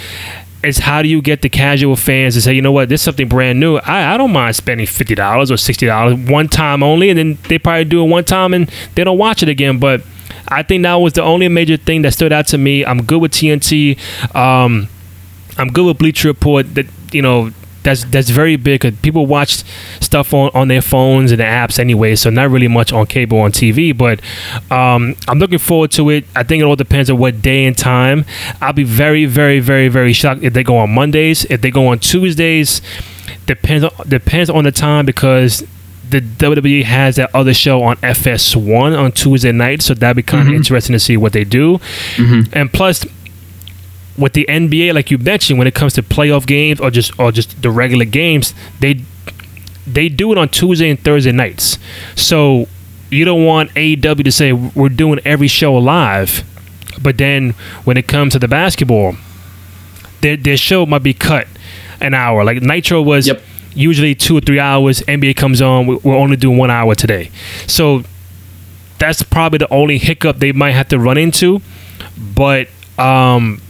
it's how do you get the casual fans to say you know what? This is something brand new. I, I don't mind spending $50 or $60 one time only and then they probably do it one time and they don't watch it again. But I think that was the only major thing that stood out to me I'm good with TNT um, I'm good with Bleacher Report. That you know, that's that's very big. 'cause people watch stuff on, on their phones and apps anyway, so not really much on cable on TV. But um, I'm looking forward to it. I think it all depends on what day and time. I'll be very, very, very, very shocked if they go on Mondays. If they go on Tuesdays, depends depends on the time because. The WWE has that other show on FS1 on Tuesday night, so that'd be kind of mm-hmm. interesting to see what they do. Mm-hmm. And plus, with the NBA, like you mentioned, when it comes to playoff games or just or just the regular games, they they do it on Tuesday and Thursday nights. So you don't want AEW to say we're doing every show live, but then when it comes to the basketball, their their show might be cut an hour. Like Nitro was Yep. Usually two or three hours. NBA comes on, we- we're only doing one hour today. So that's probably the only hiccup they might have to run into. But um,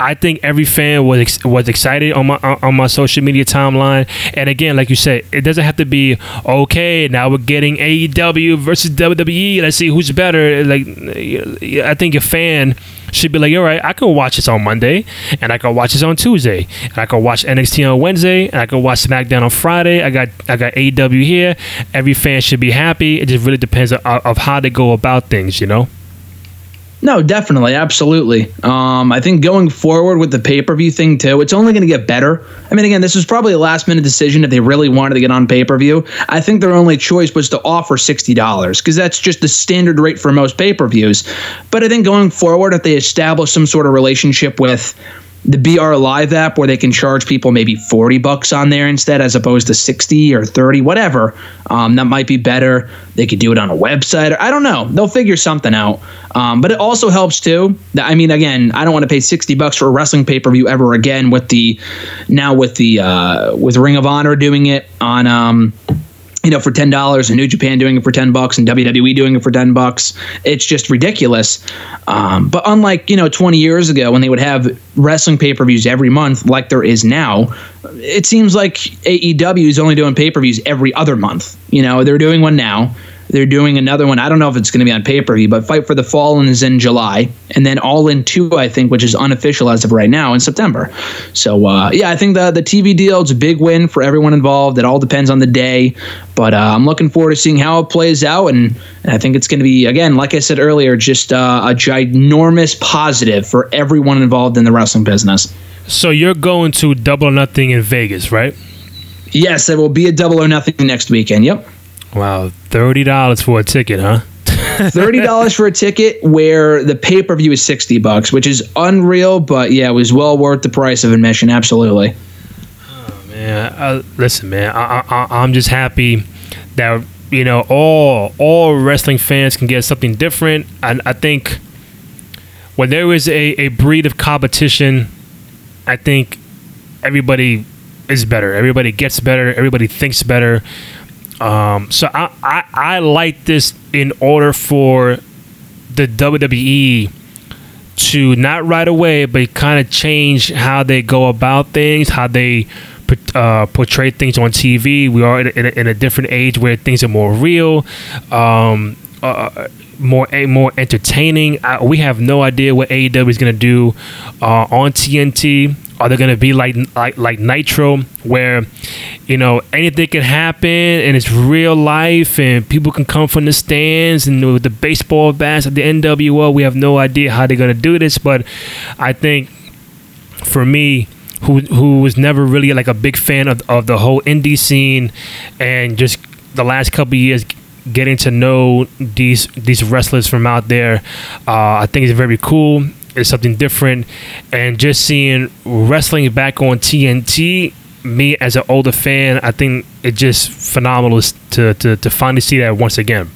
I think every fan was ex- was excited on my on on my social media timeline. And again, like you said, it doesn't have to be okay. Now we're getting AEW versus WWE. Let's see who's better. Like I think a fan should be like, all right, I can watch this on Monday, and I can watch this on Tuesday, and I can watch NXT on Wednesday, and I can watch SmackDown on Friday. I got I got AEW here. Every fan should be happy. It just really depends of, of how they go about things, you know. No, definitely, absolutely. Um, I think going forward with the pay per view thing too, it's only going to get better. I mean, again, this was probably a last minute decision if they really wanted to get on pay per view. I think their only choice was to offer sixty dollars because that's just the standard rate for most pay per views. But I think going forward, if they establish some sort of relationship with the BR Live app where they can charge people maybe 40 bucks on there instead as opposed to 60 or 30, whatever. Um, that might be better. They could do it on a website. I don't know. They'll figure something out. Um, but it also helps too. that- I mean, again, I don't want to pay 60 bucks for a wrestling pay per view ever again with the now with the uh, with Ring of Honor doing it on um, you know, for ten dollars, and New Japan doing it for ten bucks, and WWE doing it for ten bucks. It's just ridiculous. Um, but unlike you know, twenty years ago when they would have wrestling pay per views every month, like there is now, it seems like AEW is only doing pay per views every other month. You know, they're doing one now. They're doing another one. I don't know if it's going to be on pay per view, but Fight for the Fallen is in July, and then All In Two, I think, which is unofficial as of right now in September. So uh, yeah, I think the the TV deal is a big win for everyone involved. It all depends on the day, but uh, I'm looking forward to seeing how it plays out, and, and I think it's going to be again, like I said earlier, just uh, a ginormous positive for everyone involved in the wrestling business. So you're going to Double or Nothing in Vegas, right? Yes, there will be a double or nothing next weekend. Yep. Wow, thirty dollars for a ticket, huh? thirty dollars for a ticket where the pay per view is sixty bucks, which is unreal. But yeah, it was well worth the price of admission. Absolutely. Man, man. Uh, listen, man. I, I, I'm just happy that you know all all wrestling fans can get something different. And I think when there is a, a breed of competition, I think everybody is better. Everybody gets better. Everybody thinks better. Um, so I, I I like this in order for the WWE to not right away, but kind of change how they go about things, how they uh, portray things on TV. We are in a, in a, different age where things are more real, um, uh, more more entertaining. Uh, we have no idea what AEW is going to do uh, on TNT. Are they going to be like like like Nitro, where you know anything can happen and it's real life and people can come from the stands and with the baseball bats at the NWO? We have no idea how they're going to do this, but I think for me, who who was never really like a big fan of, of the whole indie scene and just the last couple years getting to know these these wrestlers from out there uh, I think it's very cool it's something different and just seeing wrestling back on TNT me as an older fan I think it's just phenomenal to, to, to finally see that once again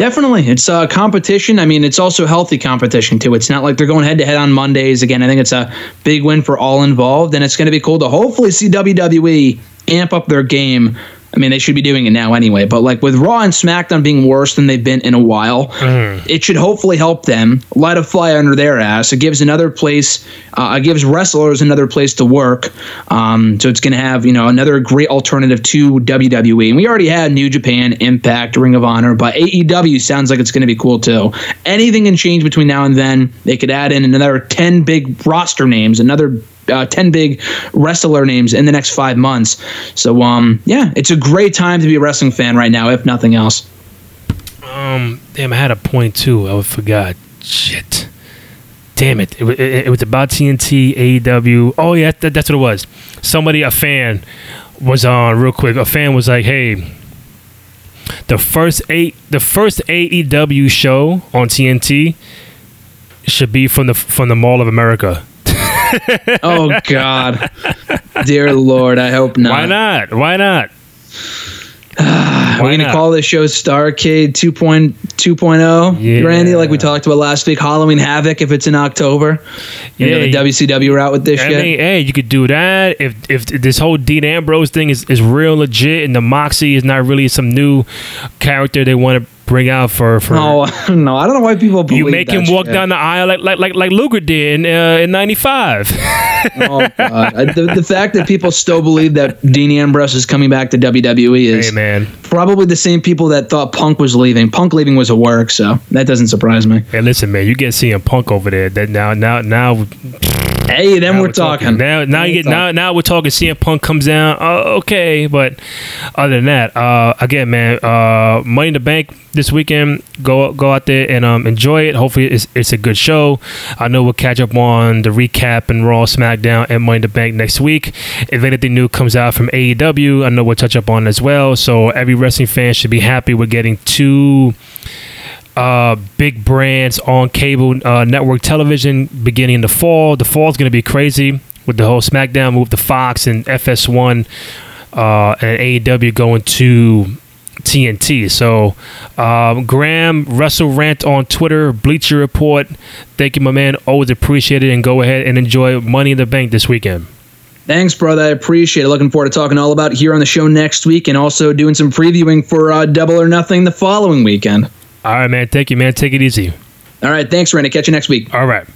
Definitely. It's a competition. I mean, it's also healthy competition, too. It's not like they're going head to head on Mondays. Again, I think it's a big win for all involved, and it's going to be cool to hopefully see WWE amp up their game I mean, they should be doing it now anyway. But like with Raw and SmackDown being worse than they've been in a while, mm. it should hopefully help them light a fire under their ass. It gives another place, uh, it gives wrestlers another place to work. Um, so it's going to have you know another great alternative to WWE. And we already had New Japan, Impact, Ring of Honor, but AEW sounds like it's going to be cool too. Anything can change between now and then. They could add in another ten big roster names, another uh, 10 big wrestler names in the next five months. So, um, yeah, it's a great time to be a wrestling fan right now, if nothing else. Um, damn, I had a point too. I forgot. Shit. Damn it. It, it, it was about TNT, AEW. Oh, yeah, that, that's what it was. Somebody, a fan, was on real quick. A fan was like, hey, the first eight, the first AEW show on TNT should be from the from the Mall of America oh God, dear Lord, I hope not. Why not? Why not? We're gonna call this show Starcade 2.2.0, yeah. Randy, like we talked about last week. Halloween Havoc if it's in October. You yeah, the WCW route with this I shit. Mean, hey, you could do that if if this whole Dean Ambrose thing is, is real legit and the Moxley is not really some new character they want to bring out for for. No, *laughs* no, I don't know why people believe you make him walk shit. down the aisle like like like like Luger did in uh, in '95. oh *laughs* god, the, the fact that people still believe that Dean Ambrose is coming back to WWE is hey, man. probably the same people that thought Punk was leaving. Punk leaving was a work, so that doesn't surprise me. Hey, listen, man, you get seeing Punk over there. That now now now. Hey, then we're, we're, talking. talking. Now, now you get talking. now now we're talking. CM Punk comes down. Oh, okay, but other than that, uh, again, man, uh, Money in the Bank this weekend. Go go out there and um, enjoy it. Hopefully, it's, it's a good show. I know we'll catch up on the recap and Raw, SmackDown, and Money in the Bank next week. If anything new comes out from AEW, I know we'll touch up on as well. So every wrestling fan should be happy. We're getting two uh, big brands on cable uh, network television beginning in the fall. The fall is going to be crazy with the whole SmackDown move to Fox and FS1 uh, and AEW going to TNT. So, um, Graham, Russell Rant on Twitter, Bleacher Report. Thank you, my man. Always appreciate it. And go ahead and enjoy Money in the Bank this weekend. Thanks, brother. I appreciate it. Looking forward to talking all about here on the show next week and also doing some previewing for uh, Double or Nothing the following weekend. All right, man. Thank you, man. Take it easy. All right. Thanks, Randy. Catch you next week. All right.